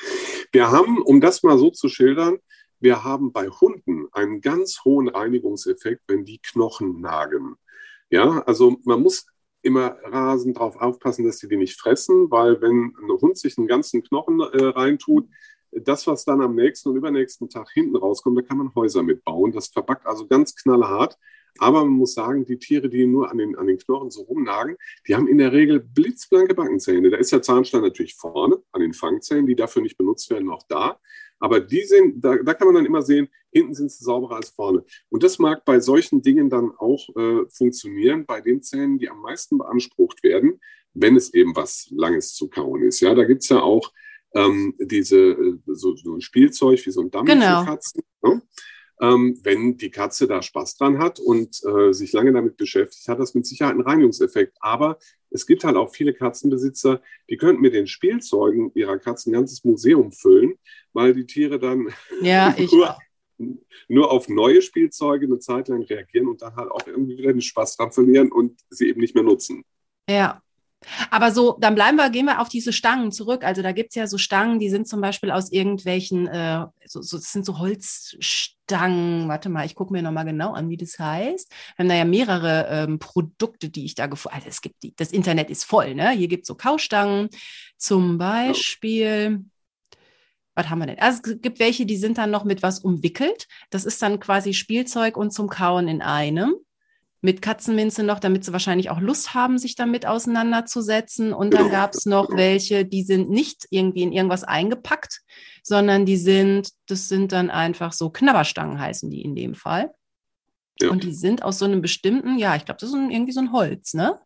Wir haben, um das mal so zu schildern, wir haben bei Hunden einen ganz hohen Reinigungseffekt, wenn die Knochen nagen. Ja, also man muss immer rasend darauf aufpassen, dass sie die nicht fressen, weil wenn ein Hund sich einen ganzen Knochen äh, reintut, das, was dann am nächsten und übernächsten Tag hinten rauskommt, da kann man Häuser mitbauen. Das verbackt also ganz knallhart. Aber man muss sagen, die Tiere, die nur an den, an den Knochen so rumnagen, die haben in der Regel blitzblanke Backenzähne. Da ist der Zahnstein natürlich vorne an den Fangzähnen, die dafür nicht benutzt werden, auch da. Aber die sind, da, da kann man dann immer sehen, hinten sind sie sauberer als vorne. Und das mag bei solchen Dingen dann auch äh, funktionieren, bei den Zähnen, die am meisten beansprucht werden, wenn es eben was Langes zu kauen ist. Ja, da gibt es ja auch ähm, diese äh, so, so, ein Spielzeug wie so ein Dummy genau. für Katzen. Ne? Ähm, wenn die Katze da Spaß dran hat und äh, sich lange damit beschäftigt, hat das mit Sicherheit einen Reinigungseffekt. Aber es gibt halt auch viele Katzenbesitzer, die könnten mit den Spielzeugen ihrer Katzen ein ganzes Museum füllen, weil die Tiere dann ja, nur, nur, auf neue Spielzeuge eine Zeit lang reagieren und dann halt auch irgendwie wieder den Spaß dran verlieren und sie eben nicht mehr nutzen. Ja, aber so, dann bleiben wir, gehen wir auf diese Stangen zurück. Also da gibt es ja so Stangen, die sind zum Beispiel aus irgendwelchen, äh, so, so, das sind so Holzstangen. Warte mal, ich gucke mir nochmal genau an, wie das heißt. Wir haben da ja mehrere ähm, Produkte, die ich da gefunden habe. Also es gibt die, das Internet ist voll, ne? Hier gibt es so Kaustangen. Zum Beispiel, was haben wir denn? Also es gibt welche, die sind dann noch mit was umwickelt. Das ist dann quasi Spielzeug und zum Kauen in einem mit Katzenminze noch, damit sie wahrscheinlich auch Lust haben, sich damit auseinanderzusetzen. Und dann gab es noch welche, die sind nicht irgendwie in irgendwas eingepackt, sondern die sind, das sind dann einfach so Knabberstangen heißen die in dem Fall. Ja. Und die sind aus so einem bestimmten, ja, ich glaube, das ist irgendwie so ein Holz, ne?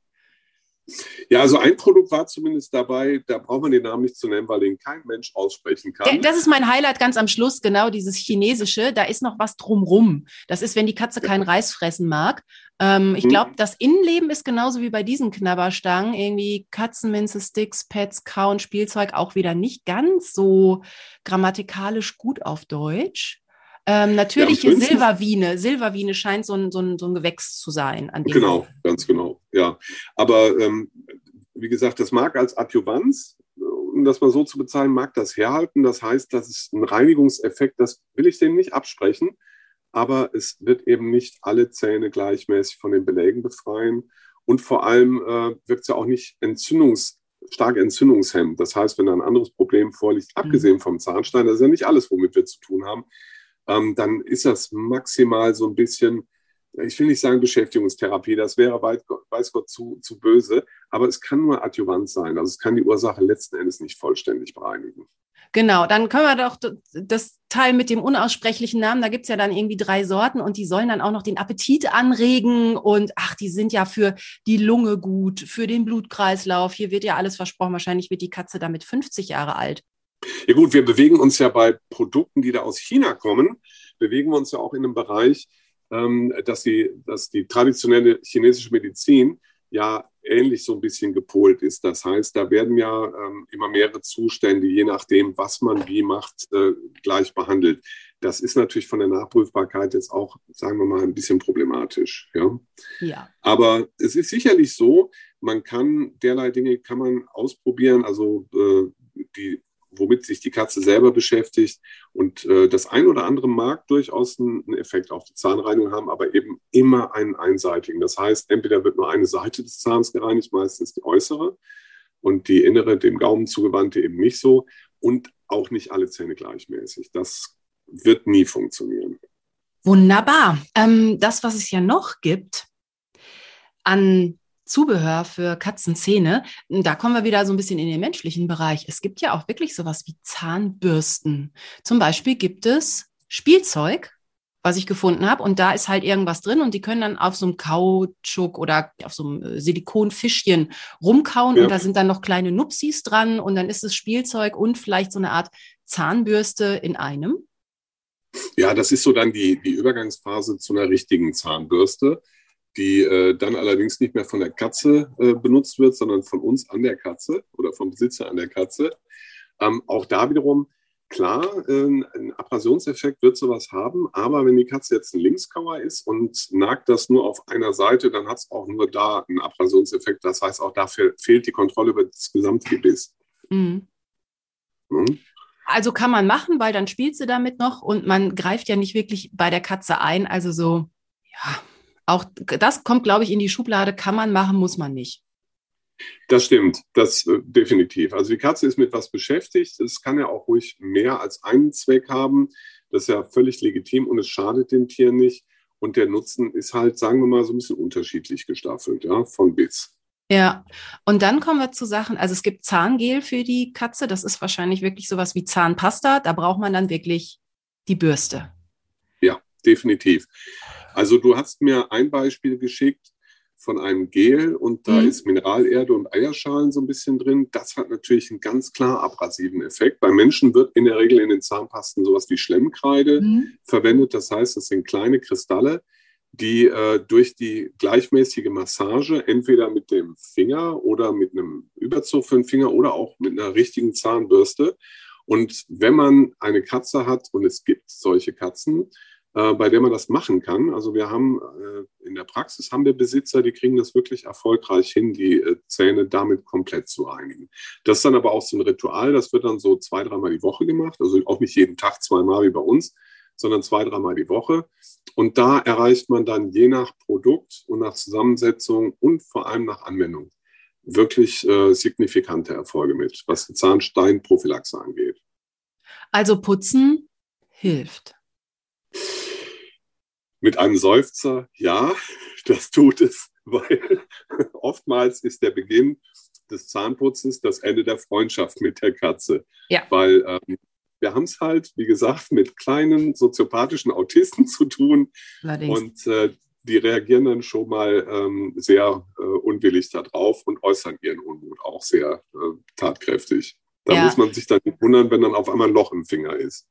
Ja, also ein Produkt war zumindest dabei, da braucht man den Namen nicht zu nennen, weil den kein Mensch aussprechen kann. Das ist mein Highlight ganz am Schluss, genau dieses Chinesische. Da ist noch was drumrum. Das ist, wenn die Katze keinen Reis fressen mag. Ähm, ich glaube, hm. das Innenleben ist genauso wie bei diesen Knabberstangen. Irgendwie Katzenminze, Sticks, Pets, Kauen, Spielzeug auch wieder nicht ganz so grammatikalisch gut auf Deutsch. Ähm, natürlich ja, Silberwiene. Silberwiene scheint so ein, so, ein, so ein Gewächs zu sein. genau, ganz genau. Ja, aber ähm, wie gesagt, das mag als Adjuvanz, um das mal so zu bezahlen, mag das herhalten. Das heißt, das ist ein Reinigungseffekt, das will ich dem nicht absprechen. Aber es wird eben nicht alle Zähne gleichmäßig von den Belägen befreien. Und vor allem äh, wirkt es ja auch nicht entzündungs stark entzündungshemmend. Das heißt, wenn da ein anderes Problem vorliegt, mhm. abgesehen vom Zahnstein, das ist ja nicht alles, womit wir zu tun haben, ähm, dann ist das maximal so ein bisschen, ich will nicht sagen Beschäftigungstherapie, das wäre weiß Gott zu, zu böse, aber es kann nur Adjuvant sein. Also es kann die Ursache letzten Endes nicht vollständig bereinigen. Genau, dann können wir doch das Teil mit dem unaussprechlichen Namen, da gibt es ja dann irgendwie drei Sorten und die sollen dann auch noch den Appetit anregen und ach, die sind ja für die Lunge gut, für den Blutkreislauf. Hier wird ja alles versprochen. Wahrscheinlich wird die Katze damit 50 Jahre alt. Ja gut, wir bewegen uns ja bei Produkten, die da aus China kommen, bewegen wir uns ja auch in einem Bereich, ähm, dass, die, dass die traditionelle chinesische Medizin ja ähnlich so ein bisschen gepolt ist. Das heißt, da werden ja ähm, immer mehrere Zustände, je nachdem, was man wie macht, äh, gleich behandelt. Das ist natürlich von der Nachprüfbarkeit jetzt auch, sagen wir mal, ein bisschen problematisch. Ja. ja. Aber es ist sicherlich so, man kann derlei Dinge kann man ausprobieren. Also äh, die womit sich die Katze selber beschäftigt. Und äh, das ein oder andere mag durchaus einen Effekt auf die Zahnreinigung haben, aber eben immer einen einseitigen. Das heißt, entweder wird nur eine Seite des Zahns gereinigt, meistens die äußere, und die innere, dem Gaumen zugewandte, eben nicht so. Und auch nicht alle Zähne gleichmäßig. Das wird nie funktionieren. Wunderbar. Ähm, das, was es ja noch gibt an Zubehör für Katzenzähne. Da kommen wir wieder so ein bisschen in den menschlichen Bereich. Es gibt ja auch wirklich sowas wie Zahnbürsten. Zum Beispiel gibt es Spielzeug, was ich gefunden habe. Und da ist halt irgendwas drin und die können dann auf so einem Kautschuk oder auf so einem äh, Silikonfischchen rumkauen ja. und da sind dann noch kleine Nupsis dran und dann ist es Spielzeug und vielleicht so eine Art Zahnbürste in einem. Ja, das ist so dann die, die Übergangsphase zu einer richtigen Zahnbürste, die äh, dann allerdings nicht mehr von der Katze äh, benutzt wird, sondern von uns an der Katze oder vom Besitzer an der Katze. Ähm, auch da wiederum Klar, ähm, ein Abrasionseffekt wird sowas haben, aber wenn die Katze jetzt ein Linkskauer ist und nagt das nur auf einer Seite, dann hat es auch nur da einen Abrasionseffekt. Das heißt, auch dafür fehlt die Kontrolle über das gesamte Gebiss. Mhm. Mhm. Also kann man machen, weil dann spielt sie damit noch und man greift ja nicht wirklich bei der Katze ein. Also so, ja, auch das kommt, glaube ich, in die Schublade. Kann man machen, muss man nicht. Das stimmt, das äh, definitiv. Also die Katze ist mit was beschäftigt. Es kann ja auch ruhig mehr als einen Zweck haben. Das ist ja völlig legitim und es schadet dem Tier nicht. Und der Nutzen ist halt, sagen wir mal, so ein bisschen unterschiedlich gestaffelt, ja, von bis. Ja, und dann kommen wir zu Sachen, also es gibt Zahngel für die Katze, das ist wahrscheinlich wirklich sowas wie Zahnpasta, da braucht man dann wirklich die Bürste. Ja, definitiv. Also du hast mir ein Beispiel geschickt, von einem Gel und da mhm. ist Mineralerde und Eierschalen so ein bisschen drin. Das hat natürlich einen ganz klar abrasiven Effekt. Bei Menschen wird in der Regel in den Zahnpasten sowas wie Schlemmkreide mhm. verwendet. Das heißt, es sind kleine Kristalle, die äh, durch die gleichmäßige Massage entweder mit dem Finger oder mit einem Überzug für den Finger oder auch mit einer richtigen Zahnbürste. Und wenn man eine Katze hat und es gibt solche Katzen, bei der man das machen kann. Also wir haben äh, in der Praxis haben wir Besitzer, die kriegen das wirklich erfolgreich hin, die äh, Zähne damit komplett zu reinigen. Das ist dann aber auch so ein Ritual, das wird dann so zwei, dreimal die Woche gemacht, also auch nicht jeden Tag zweimal wie bei uns, sondern zwei, dreimal die Woche. Und da erreicht man dann je nach Produkt und nach Zusammensetzung und vor allem nach Anwendung wirklich äh, signifikante Erfolge mit, was Zahnsteinprophylaxe angeht. Also putzen hilft. Mit einem Seufzer, ja, das tut es, weil oftmals ist der Beginn des Zahnputzens das Ende der Freundschaft mit der Katze. Ja. Weil ähm, wir haben es halt, wie gesagt, mit kleinen soziopathischen Autisten zu tun. Allerdings. Und äh, die reagieren dann schon mal ähm, sehr äh, unwillig darauf und äußern ihren Unmut auch sehr äh, tatkräftig. Da ja. muss man sich dann nicht wundern, wenn dann auf einmal ein Loch im Finger ist.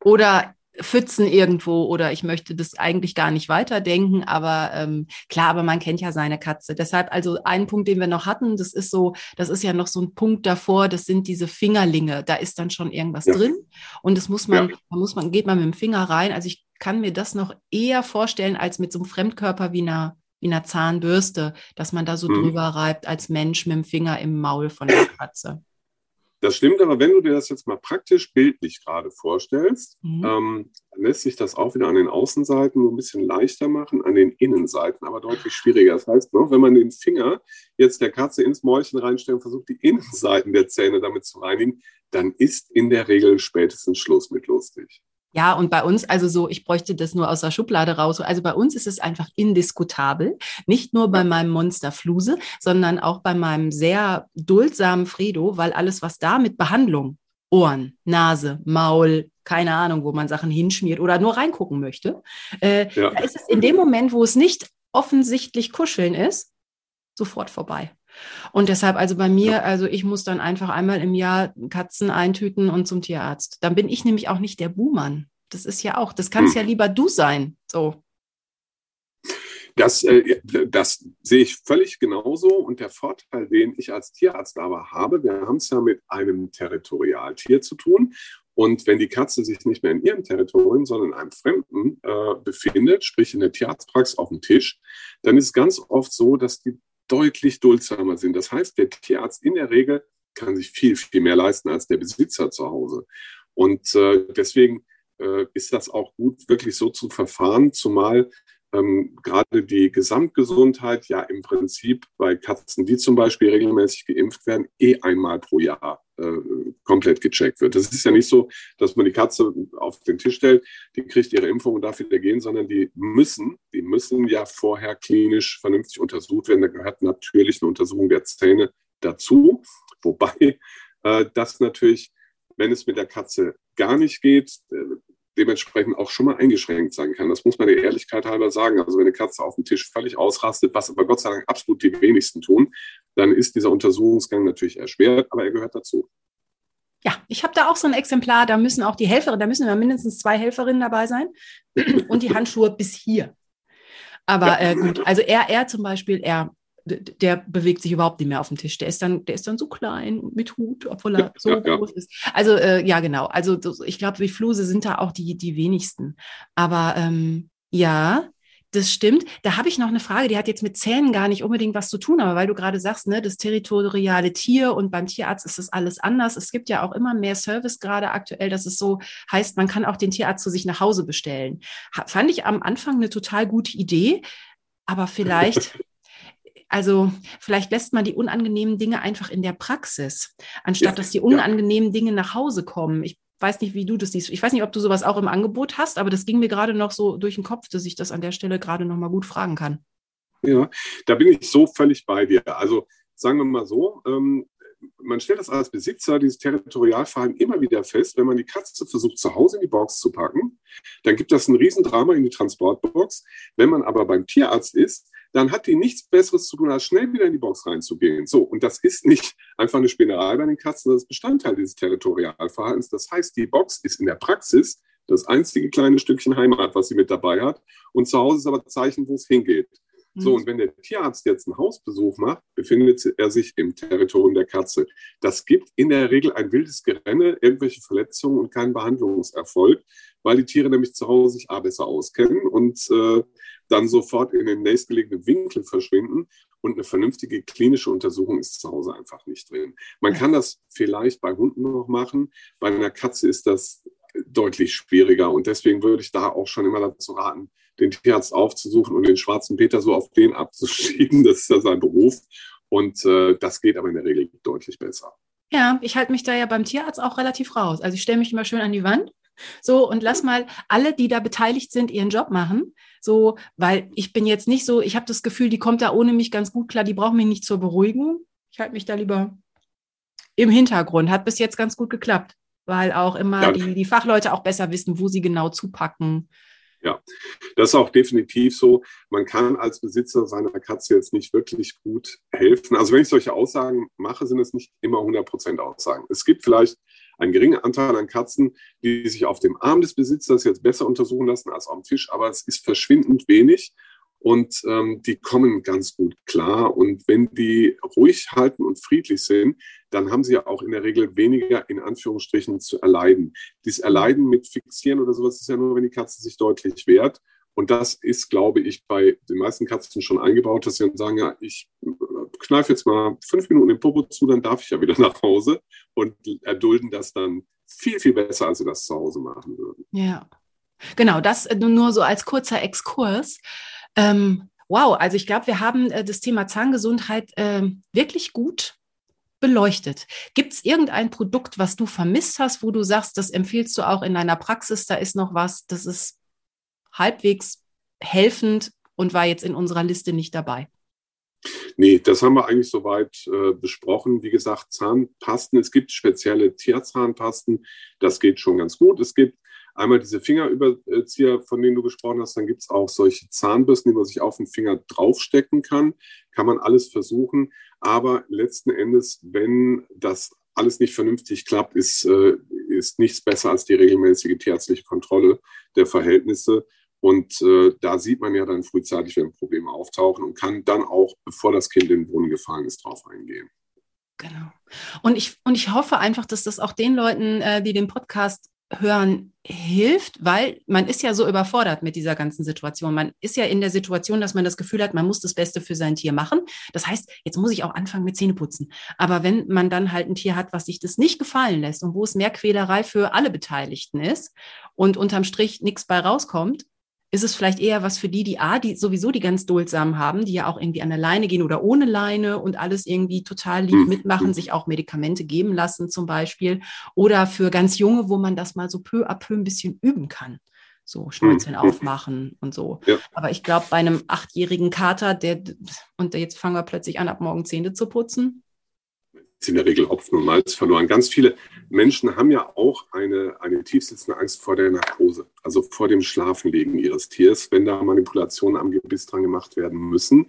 Oder Pfützen irgendwo oder ich möchte das eigentlich gar nicht weiterdenken, aber ähm, klar, aber man kennt ja seine Katze. Deshalb also ein Punkt, den wir noch hatten, das ist so, das ist ja noch so ein Punkt davor, das sind diese Fingerlinge, da ist dann schon irgendwas ja. drin und das muss man, ja. da muss man, geht man mit dem Finger rein. Also ich kann mir das noch eher vorstellen als mit so einem Fremdkörper wie einer wie einer Zahnbürste, dass man da so mhm. drüber reibt als Mensch mit dem Finger im Maul von der Katze. Das stimmt, aber wenn du dir das jetzt mal praktisch bildlich gerade vorstellst, mhm. ähm, lässt sich das auch wieder an den Außenseiten so ein bisschen leichter machen, an den Innenseiten aber deutlich schwieriger. Das heißt, ne, wenn man den Finger jetzt der Katze ins Mäulchen reinstellt und versucht, die Innenseiten der Zähne damit zu reinigen, dann ist in der Regel spätestens Schluss mit lustig. Ja, und bei uns, also so, ich bräuchte das nur aus der Schublade raus. Also bei uns ist es einfach indiskutabel. Nicht nur bei meinem Monster Fluse, sondern auch bei meinem sehr duldsamen Fredo, weil alles, was da mit Behandlung, Ohren, Nase, Maul, keine Ahnung, wo man Sachen hinschmiert oder nur reingucken möchte, äh, ja. da ist es in dem Moment, wo es nicht offensichtlich kuscheln ist, sofort vorbei. Und deshalb, also bei mir, also ich muss dann einfach einmal im Jahr Katzen eintüten und zum Tierarzt. Dann bin ich nämlich auch nicht der Buhmann. Das ist ja auch, das kannst hm. ja lieber du sein. So. Das, äh, das sehe ich völlig genauso. Und der Vorteil, den ich als Tierarzt aber habe, wir haben es ja mit einem Territorialtier zu tun. Und wenn die Katze sich nicht mehr in ihrem Territorium, sondern in einem fremden äh, befindet, sprich in der Tierarztpraxis auf dem Tisch, dann ist es ganz oft so, dass die deutlich duldsamer sind. Das heißt, der Tierarzt in der Regel kann sich viel, viel mehr leisten als der Besitzer zu Hause. Und äh, deswegen äh, ist das auch gut, wirklich so zu verfahren, zumal ähm, gerade die Gesamtgesundheit ja im Prinzip bei Katzen, die zum Beispiel regelmäßig geimpft werden, eh einmal pro Jahr äh, komplett gecheckt wird. Das ist ja nicht so, dass man die Katze auf den Tisch stellt, die kriegt ihre Impfung und darf wieder gehen, sondern die müssen, die müssen ja vorher klinisch vernünftig untersucht werden. Da gehört natürlich eine Untersuchung der Zähne dazu, wobei äh, das natürlich, wenn es mit der Katze gar nicht geht, äh, dementsprechend auch schon mal eingeschränkt sein kann. Das muss man der Ehrlichkeit halber sagen. Also wenn eine Katze auf dem Tisch völlig ausrastet, was aber Gott sei Dank absolut die wenigsten tun, dann ist dieser Untersuchungsgang natürlich erschwert, aber er gehört dazu. Ja, ich habe da auch so ein Exemplar, da müssen auch die Helferinnen, da müssen ja mindestens zwei Helferinnen dabei sein und die Handschuhe bis hier. Aber äh, gut, also er, er zum Beispiel, er der bewegt sich überhaupt nicht mehr auf dem Tisch. Der ist dann, der ist dann so klein mit Hut, obwohl er so ja, groß ja. ist. Also äh, ja, genau. Also ich glaube, wie Fluse sind da auch die, die wenigsten. Aber ähm, ja, das stimmt. Da habe ich noch eine Frage, die hat jetzt mit Zähnen gar nicht unbedingt was zu tun, aber weil du gerade sagst, ne, das territoriale Tier und beim Tierarzt ist das alles anders. Es gibt ja auch immer mehr Service gerade aktuell, dass es so heißt, man kann auch den Tierarzt zu sich nach Hause bestellen. fand ich am Anfang eine total gute Idee, aber vielleicht Also vielleicht lässt man die unangenehmen Dinge einfach in der Praxis, anstatt ja, dass die unangenehmen ja. Dinge nach Hause kommen. Ich weiß nicht, wie du das siehst. Ich weiß nicht, ob du sowas auch im Angebot hast, aber das ging mir gerade noch so durch den Kopf, dass ich das an der Stelle gerade noch mal gut fragen kann. Ja, da bin ich so völlig bei dir. Also sagen wir mal so, ähm, man stellt das als Besitzer, dieses Territorialverhalten immer wieder fest, wenn man die Katze versucht, zu Hause in die Box zu packen, dann gibt das ein Riesendrama in die Transportbox. Wenn man aber beim Tierarzt ist, dann hat die nichts Besseres zu tun, als schnell wieder in die Box reinzugehen. So, und das ist nicht einfach eine Spinnerei bei den Katzen, das ist Bestandteil dieses Territorialverhaltens. Das heißt, die Box ist in der Praxis das einzige kleine Stückchen Heimat, was sie mit dabei hat. Und zu Hause ist aber Zeichen, wo es hingeht. So, mhm. und wenn der Tierarzt jetzt einen Hausbesuch macht, befindet er sich im Territorium der Katze. Das gibt in der Regel ein wildes Gerenne, irgendwelche Verletzungen und keinen Behandlungserfolg, weil die Tiere nämlich zu Hause sich A besser auskennen und äh, dann sofort in den nächstgelegenen Winkel verschwinden und eine vernünftige klinische Untersuchung ist zu Hause einfach nicht drin. Man kann das vielleicht bei Hunden noch machen, bei einer Katze ist das deutlich schwieriger und deswegen würde ich da auch schon immer dazu raten, den Tierarzt aufzusuchen und den schwarzen Peter so auf den abzuschieben. Das ist ja sein Beruf. Und äh, das geht aber in der Regel deutlich besser. Ja, ich halte mich da ja beim Tierarzt auch relativ raus. Also ich stelle mich immer schön an die Wand. So, und lass mal alle, die da beteiligt sind, ihren Job machen. So, weil ich bin jetzt nicht so, ich habe das Gefühl, die kommt da ohne mich ganz gut klar, die brauchen mich nicht zur Beruhigung. Ich halte mich da lieber im Hintergrund. Hat bis jetzt ganz gut geklappt, weil auch immer ja. die, die Fachleute auch besser wissen, wo sie genau zupacken ja, das ist auch definitiv so. Man kann als Besitzer seiner Katze jetzt nicht wirklich gut helfen. Also wenn ich solche Aussagen mache, sind es nicht immer 100% Aussagen. Es gibt vielleicht einen geringen Anteil an Katzen, die sich auf dem Arm des Besitzers jetzt besser untersuchen lassen als auf dem Tisch, aber es ist verschwindend wenig und ähm, die kommen ganz gut klar. Und wenn die ruhig halten und friedlich sind, dann haben sie ja auch in der Regel weniger in Anführungsstrichen zu erleiden. Dieses Erleiden mit Fixieren oder sowas ist ja nur, wenn die Katze sich deutlich wehrt. Und das ist, glaube ich, bei den meisten Katzen schon eingebaut, dass sie dann sagen, ja, ich kneife jetzt mal fünf Minuten den Popo zu, dann darf ich ja wieder nach Hause und erdulden das dann viel, viel besser, als sie das zu Hause machen würden. Ja, genau, das nur so als kurzer Exkurs. Ähm, wow, also ich glaube, wir haben äh, das Thema Zahngesundheit äh, wirklich gut beleuchtet. Gibt es irgendein Produkt, was du vermisst hast, wo du sagst, das empfiehlst du auch in deiner Praxis, da ist noch was, das ist halbwegs helfend und war jetzt in unserer Liste nicht dabei? Nee, das haben wir eigentlich soweit äh, besprochen. Wie gesagt, Zahnpasten, es gibt spezielle Tierzahnpasten, das geht schon ganz gut. Es gibt einmal diese Fingerüberzieher, von denen du gesprochen hast, dann gibt es auch solche Zahnbürsten, die man sich auf den Finger draufstecken kann. Kann man alles versuchen. Aber letzten Endes, wenn das alles nicht vernünftig klappt, ist, äh, ist nichts besser als die regelmäßige tierärztliche Kontrolle der Verhältnisse. Und äh, da sieht man ja dann frühzeitig, wenn Probleme auftauchen und kann dann auch, bevor das Kind in den Brunnen gefallen ist, drauf eingehen. Genau. Und ich, und ich hoffe einfach, dass das auch den Leuten, äh, die den Podcast hören hilft, weil man ist ja so überfordert mit dieser ganzen Situation. Man ist ja in der Situation, dass man das Gefühl hat, man muss das Beste für sein Tier machen. Das heißt, jetzt muss ich auch anfangen mit Zähneputzen. Aber wenn man dann halt ein Tier hat, was sich das nicht gefallen lässt und wo es mehr Quälerei für alle Beteiligten ist und unterm Strich nichts bei rauskommt, ist es vielleicht eher was für die, die A, die sowieso die ganz duldsam haben, die ja auch irgendwie an der Leine gehen oder ohne Leine und alles irgendwie total lieb mhm. mitmachen, sich auch Medikamente geben lassen zum Beispiel. Oder für ganz Junge, wo man das mal so peu à peu ein bisschen üben kann. So Schnäuzeln mhm. aufmachen und so. Ja. Aber ich glaube, bei einem achtjährigen Kater, der, und jetzt fangen wir plötzlich an, ab morgen Zähne zu putzen, ist in der Regel Hopfen und Malz verloren. Ganz viele Menschen haben ja auch eine, eine tiefsitzende Angst vor der Narkose, also vor dem Schlafenlegen ihres Tiers, wenn da Manipulationen am Gebiss dran gemacht werden müssen.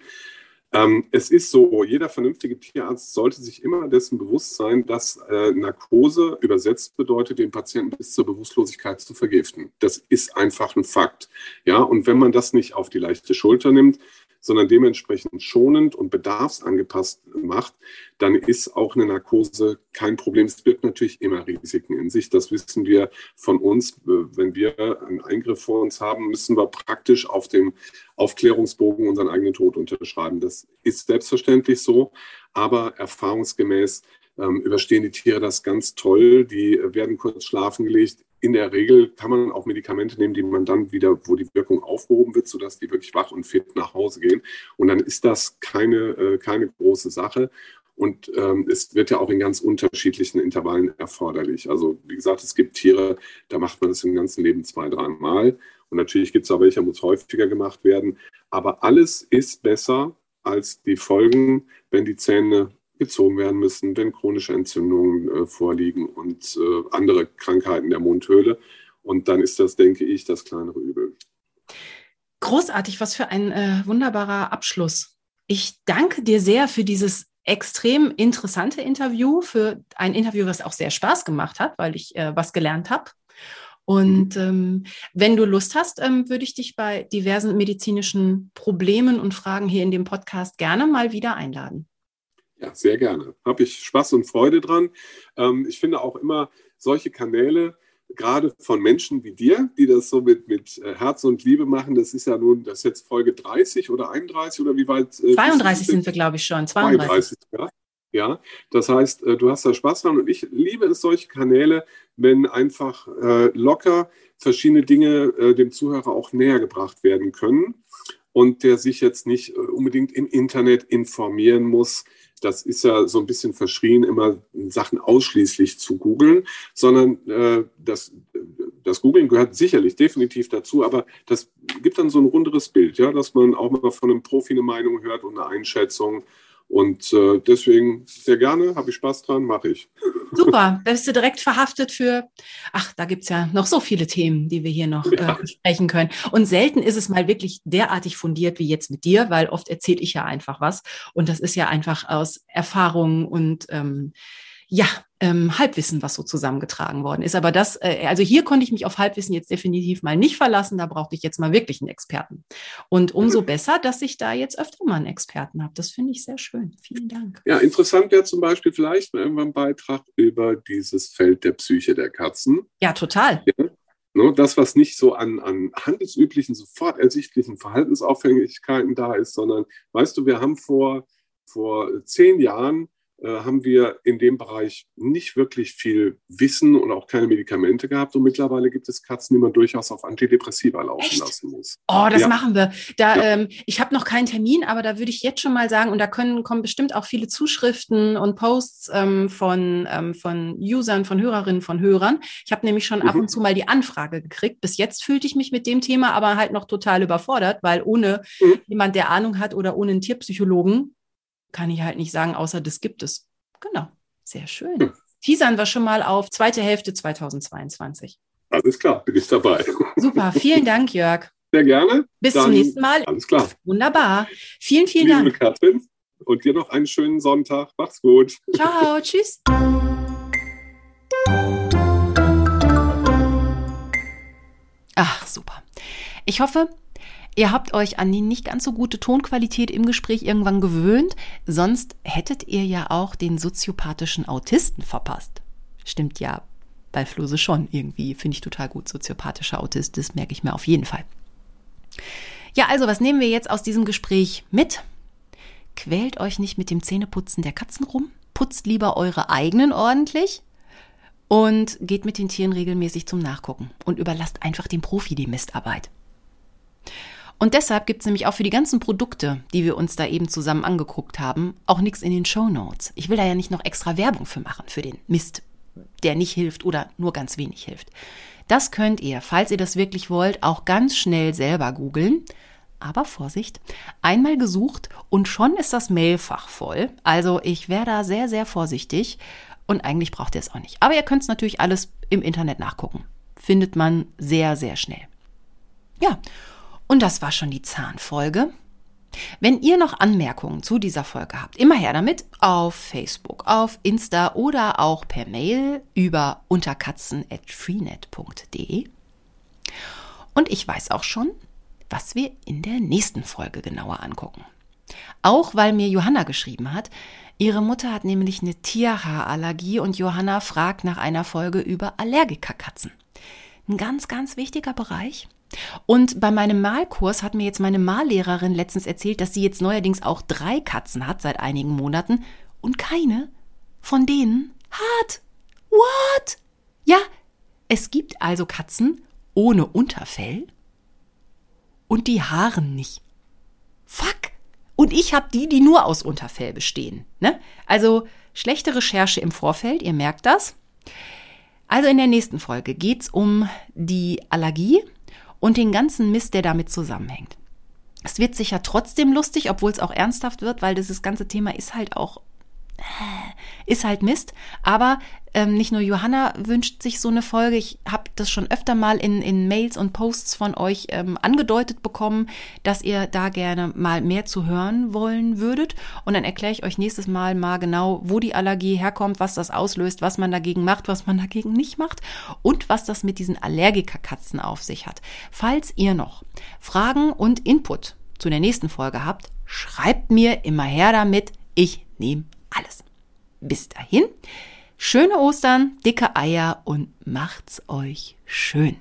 Ähm, es ist so, jeder vernünftige Tierarzt sollte sich immer dessen bewusst sein, dass äh, Narkose übersetzt bedeutet, den Patienten bis zur Bewusstlosigkeit zu vergiften. Das ist einfach ein Fakt. Ja, und wenn man das nicht auf die leichte Schulter nimmt, sondern dementsprechend schonend und bedarfsangepasst macht, dann ist auch eine Narkose kein Problem. Es birgt natürlich immer Risiken in sich. Das wissen wir von uns. Wenn wir einen Eingriff vor uns haben, müssen wir praktisch auf dem Aufklärungsbogen unseren eigenen Tod unterschreiben. Das ist selbstverständlich so, aber erfahrungsgemäß ähm, überstehen die Tiere das ganz toll. Die werden kurz schlafen gelegt, in der Regel kann man auch Medikamente nehmen, die man dann wieder, wo die Wirkung aufgehoben wird, sodass die wirklich wach und fit nach Hause gehen. Und dann ist das keine, äh, keine große Sache. Und ähm, es wird ja auch in ganz unterschiedlichen Intervallen erforderlich. Also wie gesagt, es gibt Tiere, da macht man das im ganzen Leben zwei, dreimal. Und natürlich gibt es auch welche, muss häufiger gemacht werden. Aber alles ist besser als die Folgen, wenn die Zähne gezogen werden müssen, wenn chronische Entzündungen äh, vorliegen und äh, andere Krankheiten der Mundhöhle. Und dann ist das, denke ich, das kleinere Übel. Großartig, was für ein äh, wunderbarer Abschluss. Ich danke dir sehr für dieses extrem interessante Interview, für ein Interview, was auch sehr Spaß gemacht hat, weil ich äh, was gelernt habe. Und mhm. ähm, wenn du Lust hast, ähm, würde ich dich bei diversen medizinischen Problemen und Fragen hier in dem Podcast gerne mal wieder einladen. Ja, sehr gerne. Habe ich Spaß und Freude dran. Ähm, ich finde auch immer solche Kanäle, gerade von Menschen wie dir, die das so mit, mit äh, Herz und Liebe machen, das ist ja nun, das ist jetzt Folge 30 oder 31 oder wie weit? Äh, 32 sind wir, glaube ich, schon. 32. 32 ja. Ja, das heißt, äh, du hast da Spaß dran und ich liebe es, solche Kanäle, wenn einfach äh, locker verschiedene Dinge äh, dem Zuhörer auch näher gebracht werden können und der sich jetzt nicht äh, unbedingt im Internet informieren muss, das ist ja so ein bisschen verschrien, immer Sachen ausschließlich zu googeln, sondern äh, das, das Googlen gehört sicherlich definitiv dazu, aber das gibt dann so ein runderes Bild, ja, dass man auch mal von einem Profi eine Meinung hört und eine Einschätzung und äh, deswegen sehr gerne, habe ich Spaß dran, mache ich. Super, da bist du direkt verhaftet für, ach, da gibt es ja noch so viele Themen, die wir hier noch ja. äh, besprechen können. Und selten ist es mal wirklich derartig fundiert wie jetzt mit dir, weil oft erzähle ich ja einfach was. Und das ist ja einfach aus Erfahrung und ähm, ja, ähm, Halbwissen, was so zusammengetragen worden ist. Aber das, äh, also hier konnte ich mich auf Halbwissen jetzt definitiv mal nicht verlassen. Da brauchte ich jetzt mal wirklich einen Experten. Und umso mhm. besser, dass ich da jetzt öfter mal einen Experten habe. Das finde ich sehr schön. Vielen Dank. Ja, interessant wäre zum Beispiel vielleicht mal irgendwann ein Beitrag über dieses Feld der Psyche der Katzen. Ja, total. Ja. Ne, das, was nicht so an, an handelsüblichen, sofort ersichtlichen Verhaltensauffälligkeiten da ist, sondern, weißt du, wir haben vor, vor zehn Jahren haben wir in dem Bereich nicht wirklich viel Wissen und auch keine Medikamente gehabt. Und mittlerweile gibt es Katzen, die man durchaus auf Antidepressiva laufen Echt? lassen muss. Oh, das ja. machen wir. Da, ja. ähm, ich habe noch keinen Termin, aber da würde ich jetzt schon mal sagen, und da können kommen bestimmt auch viele Zuschriften und Posts ähm, von, ähm, von Usern, von Hörerinnen, von Hörern. Ich habe nämlich schon mhm. ab und zu mal die Anfrage gekriegt. Bis jetzt fühlte ich mich mit dem Thema aber halt noch total überfordert, weil ohne mhm. jemand, der Ahnung hat oder ohne einen Tierpsychologen, kann ich halt nicht sagen, außer das gibt es. Genau, sehr schön. Hm. Teasern wir schon mal auf zweite Hälfte 2022. Alles klar, bin ich dabei. Super, vielen Dank, Jörg. Sehr gerne. Bis Dann, zum nächsten Mal. Alles klar. Wunderbar. Vielen, vielen Liebe Dank. Katrin und dir noch einen schönen Sonntag. Mach's gut. Ciao, tschüss. Ach, super. Ich hoffe, Ihr habt euch an die nicht ganz so gute Tonqualität im Gespräch irgendwann gewöhnt, sonst hättet ihr ja auch den soziopathischen Autisten verpasst. Stimmt ja bei Flose schon irgendwie, finde ich total gut. Soziopathischer Autist, das merke ich mir auf jeden Fall. Ja, also was nehmen wir jetzt aus diesem Gespräch mit? Quält euch nicht mit dem Zähneputzen der Katzen rum, putzt lieber eure eigenen ordentlich und geht mit den Tieren regelmäßig zum Nachgucken und überlasst einfach dem Profi die Mistarbeit. Und deshalb gibt es nämlich auch für die ganzen Produkte, die wir uns da eben zusammen angeguckt haben, auch nichts in den Show Notes. Ich will da ja nicht noch extra Werbung für machen, für den Mist, der nicht hilft oder nur ganz wenig hilft. Das könnt ihr, falls ihr das wirklich wollt, auch ganz schnell selber googeln. Aber Vorsicht, einmal gesucht und schon ist das Mailfach voll. Also ich wäre da sehr, sehr vorsichtig und eigentlich braucht ihr es auch nicht. Aber ihr könnt es natürlich alles im Internet nachgucken. Findet man sehr, sehr schnell. Ja, und das war schon die Zahnfolge. Wenn ihr noch Anmerkungen zu dieser Folge habt, immer her damit auf Facebook, auf Insta oder auch per Mail über unterkatzen.freenet.de. Und ich weiß auch schon, was wir in der nächsten Folge genauer angucken. Auch weil mir Johanna geschrieben hat, ihre Mutter hat nämlich eine Tierhaarallergie und Johanna fragt nach einer Folge über Allergikerkatzen. Ein ganz, ganz wichtiger Bereich. Und bei meinem Malkurs hat mir jetzt meine Mallehrerin letztens erzählt, dass sie jetzt neuerdings auch drei Katzen hat seit einigen Monaten und keine von denen hat. What? Ja, es gibt also Katzen ohne Unterfell und die Haaren nicht. Fuck. Und ich habe die, die nur aus Unterfell bestehen. Ne? Also schlechte Recherche im Vorfeld, ihr merkt das. Also in der nächsten Folge geht's um die Allergie und den ganzen Mist, der damit zusammenhängt. Es wird sicher trotzdem lustig, obwohl es auch ernsthaft wird, weil dieses ganze Thema ist halt auch ist halt Mist. Aber ähm, nicht nur Johanna wünscht sich so eine Folge. Ich habe das schon öfter mal in, in Mails und Posts von euch ähm, angedeutet bekommen, dass ihr da gerne mal mehr zu hören wollen würdet. Und dann erkläre ich euch nächstes Mal mal genau, wo die Allergie herkommt, was das auslöst, was man dagegen macht, was man dagegen nicht macht und was das mit diesen Allergikerkatzen auf sich hat. Falls ihr noch Fragen und Input zu der nächsten Folge habt, schreibt mir immer her damit. Ich nehme alles. Bis dahin, schöne Ostern, dicke Eier und macht's euch schön.